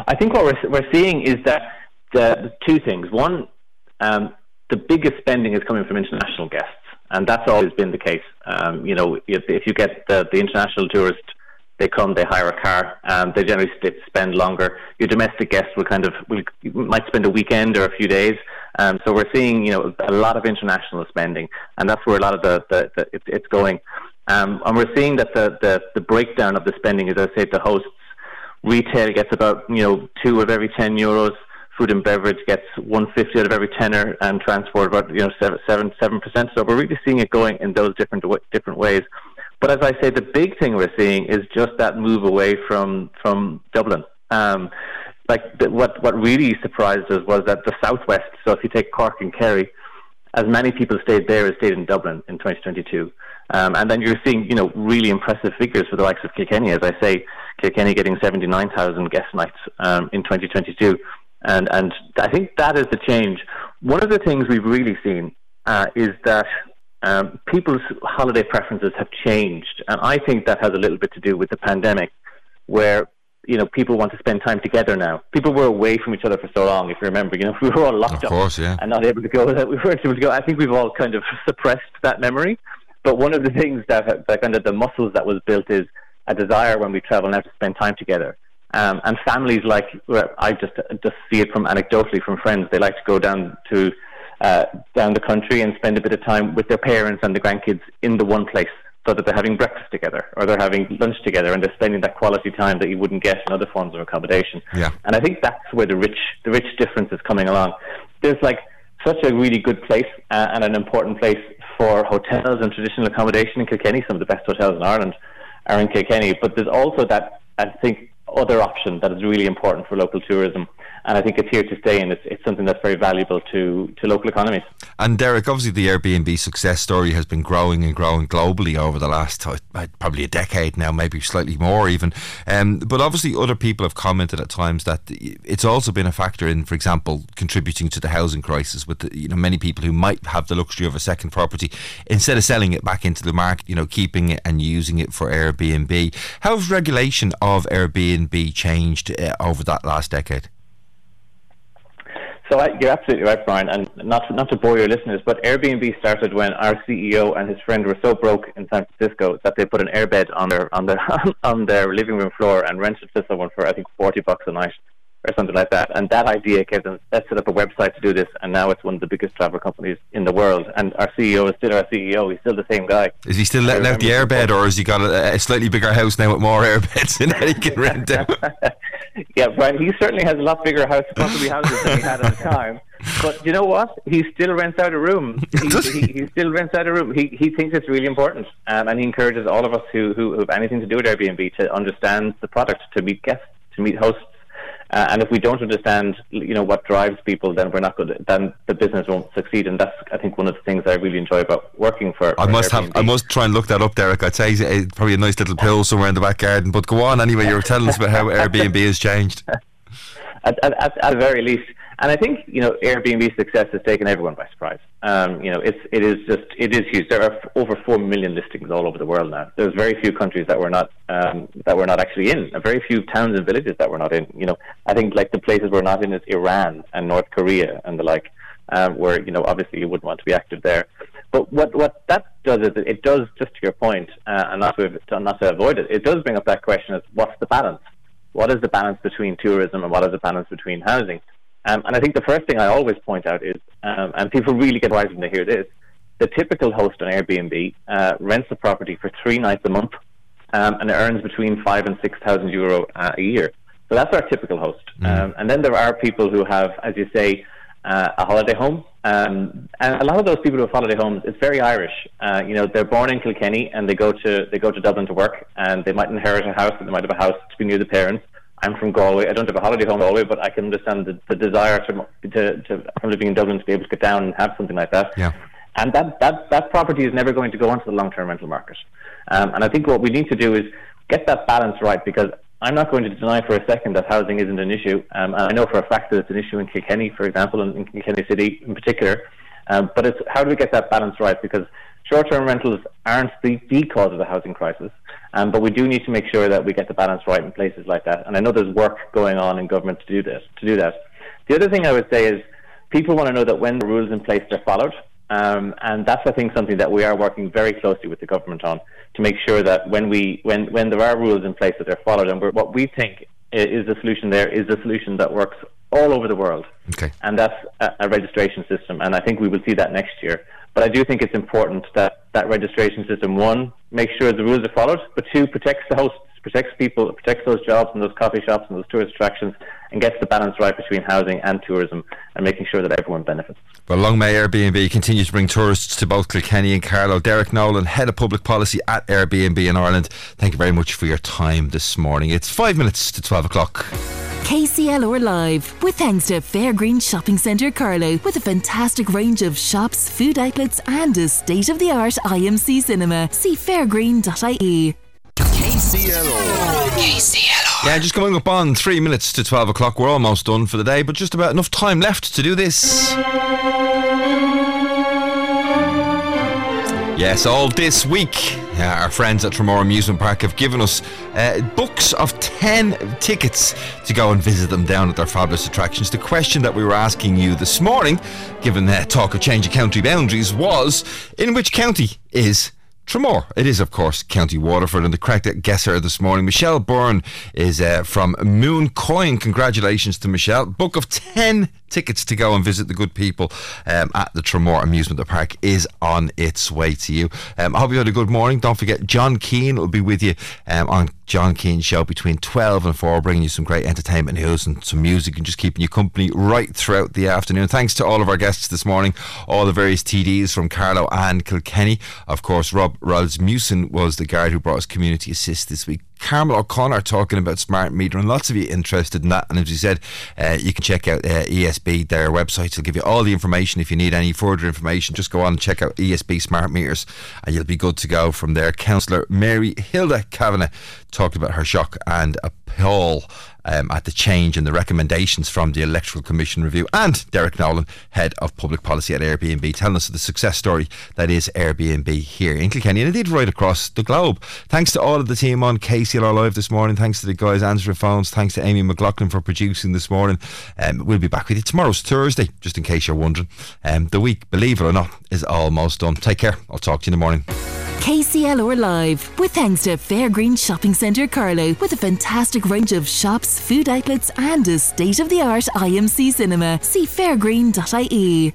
I think what we're, we're seeing is that the, two things. One, um, the biggest spending is coming from international guests, and that's always been the case. Um, you know, if, if you get the, the international tourist they come, they hire a car, and they generally spend longer. Your domestic guests will kind of will, might spend a weekend or a few days. Um, so we're seeing you know a lot of international spending, and that's where a lot of the, the, the it, it's going. Um, and we're seeing that the, the the breakdown of the spending, as I say, the hosts, retail gets about you know two of every ten euros. Food and beverage gets one fifty out of every tenner, and transport about you know seven seven seven percent. So we're really seeing it going in those different different ways. But as I say, the big thing we're seeing is just that move away from from Dublin. Um, like the, what what really surprised us was that the southwest. So if you take Cork and Kerry, as many people stayed there as stayed in Dublin in 2022. Um, and then you're seeing, you know, really impressive figures for the likes of Kilkenny. As I say, Kilkenny getting 79,000 guest nights um, in 2022. And, and I think that is the change. One of the things we've really seen uh, is that um, people's holiday preferences have changed, and I think that has a little bit to do with the pandemic, where you know people want to spend time together now. People were away from each other for so long. If you remember, you know we were all locked of course, up yeah. and not able to go. We weren't able to go. I think we've all kind of suppressed that memory. But one of the things that, that kind of the muscles that was built is a desire when we travel now to spend time together. Um, and families like I just just see it from anecdotally from friends. They like to go down to uh, down the country and spend a bit of time with their parents and the grandkids in the one place so that they're having breakfast together or they're having lunch together and they're spending that quality time that you wouldn't get in other forms of accommodation. Yeah. And I think that's where the rich the rich difference is coming along. There's like such a really good place uh, and an important place for hotels and traditional accommodation in Kilkenny. Some of the best hotels in Ireland are in Kilkenny, but there's also that I think other option that is really important for local tourism and I think it's here to stay, and it's, it's something that's very valuable to, to local economies. And Derek, obviously, the Airbnb success story has been growing and growing globally over the last uh, probably a decade now, maybe slightly more even. Um, but obviously, other people have commented at times that it's also been a factor in, for example, contributing to the housing crisis. With the, you know many people who might have the luxury of a second property, instead of selling it back into the market, you know, keeping it and using it for Airbnb. How has regulation of Airbnb changed uh, over that last decade? So I, you're absolutely right, Brian. And not to, not to bore your listeners, but Airbnb started when our CEO and his friend were so broke in San Francisco that they put an airbed on their on their on their living room floor and rented it to someone for I think forty bucks a night or something like that. And that idea gave them, let's set up a website to do this. And now it's one of the biggest travel companies in the world. And our CEO is still our CEO. He's still the same guy. Is he still letting out the airbed or has he got a, a, slightly bigger house now with more airbeds in that he can rent out? yeah, Brian, he certainly has a lot bigger house, possibly houses than he had at the time. But you know what? He still rents out a room. He, he, he, still rents out a room. He, he thinks it's really important. Um, and he encourages all of us who, who have anything to do with Airbnb to understand the product, to meet guests, to meet hosts, uh, and if we don't understand, you know, what drives people, then we're not good. Then the business won't succeed. And that's, I think, one of the things I really enjoy about working for. I for must Airbnb. have. I must try and look that up, Derek. I'd say it's probably a nice little pill somewhere in the back garden. But go on anyway. You were telling us about how Airbnb has changed. At, at, at, the very least, and I think you know Airbnb's success has taken everyone by surprise. Um, you know, it's it is just it is huge. There are over four million listings all over the world now. There's very few countries that we're not um, that we're not actually in. Very few towns and villages that we're not in. You know, I think like the places we're not in is Iran and North Korea and the like, um, where you know obviously you wouldn't want to be active there. But what what that does is it does just to your point, uh, and not to not to avoid it, it does bring up that question of what's the balance. What is the balance between tourism and what is the balance between housing? Um, and I think the first thing I always point out is, um, and people really get wise when they hear this, the typical host on Airbnb uh, rents the property for three nights a month um, and earns between five and six thousand euro uh, a year. So that's our typical host. Mm. and then there are people who have, as you say, uh, a holiday home. Um, and a lot of those people who have holiday homes, it's very Irish. Uh, you know, they're born in Kilkenny and they go to they go to Dublin to work, and they might inherit a house, and they might have a house to be near the parents. I'm from Galway. I don't have a holiday home in Galway, but I can understand the, the desire to, to, to, from living in Dublin to be able to get down and have something like that. Yeah. And that, that, that property is never going to go onto the long term rental market. Um, and I think what we need to do is get that balance right because I'm not going to deny for a second that housing isn't an issue. Um, and I know for a fact that it's an issue in Kilkenny, for example, and in Kilkenny City in particular. Um, but it's how do we get that balance right? Because short-term rentals aren't the, the cause of the housing crisis, um, but we do need to make sure that we get the balance right in places like that. And I know there's work going on in government to do this. To do that, the other thing I would say is people want to know that when the rules in place are followed, um, and that's I think something that we are working very closely with the government on to make sure that when we when when there are rules in place that they're followed, and what we think is the solution there is the solution that works all over the world. Okay. And that's a, a, registration system, and I think we will see that next year. But I do think it's important that that registration system, one, makes sure the rules are followed, but two, protects the hosts, protects people, protects those jobs and those coffee shops and those tourist attractions, and gets the balance right between housing and tourism, and making sure that everyone benefits. Well, long may Airbnb continue to bring tourists to both Kilkenny and Carlow. Derek Nolan, Head of Public Policy at Airbnb in Ireland, thank you very much for your time this morning. It's five minutes to 12 o'clock. KCLR Live, with thanks to Fairgreen Shopping Centre Carlow, with a fantastic range of shops, food outlets, and a state of the art IMC cinema. See fairgreen.ie. KCLR. KCLR. Yeah, just coming up on three minutes to 12 o'clock. We're almost done for the day, but just about enough time left to do this. Yes, all this week, uh, our friends at Tramore Amusement Park have given us uh, books of 10 tickets to go and visit them down at their fabulous attractions. The question that we were asking you this morning, given the talk of changing county boundaries, was in which county is Tramore. It is, of course, County Waterford, and the correct guesser this morning, Michelle Byrne, is uh, from Mooncoin. Congratulations to Michelle. Book of 10 tickets to go and visit the good people um, at the Tramore Amusement Park is on its way to you. Um, I hope you had a good morning. Don't forget, John Keane will be with you um, on John Keane's show between 12 and 4, bringing you some great entertainment news and some music and just keeping you company right throughout the afternoon. Thanks to all of our guests this morning, all the various TDs from Carlow and Kilkenny. Of course, Rob Rasmussen was the guard who brought us Community Assist this week. Carmel O'Connor talking about smart meter, and lots of you interested in that. And as you said, uh, you can check out uh, ESB, their website. will give you all the information. If you need any further information, just go on and check out ESB Smart Meters, and you'll be good to go from there. Councillor Mary Hilda Kavanagh talked about her shock and appall um, at the change in the recommendations from the Electoral Commission review. And Derek Nolan, Head of Public Policy at Airbnb, telling us of the success story that is Airbnb here in Kilkenny and indeed right across the globe. Thanks to all of the team on KCLR Live this morning. Thanks to the guys answering phones. Thanks to Amy McLaughlin for producing this morning. Um, we'll be back with you tomorrow's Thursday, just in case you're wondering. Um, the week, believe it or not, is almost done. Take care. I'll talk to you in the morning. KCLR Live, with thanks to Fairgreen Shopping Centre Carlow, with a fantastic range of shops, food outlets, and a state of the art IMC cinema. See fairgreen.ie.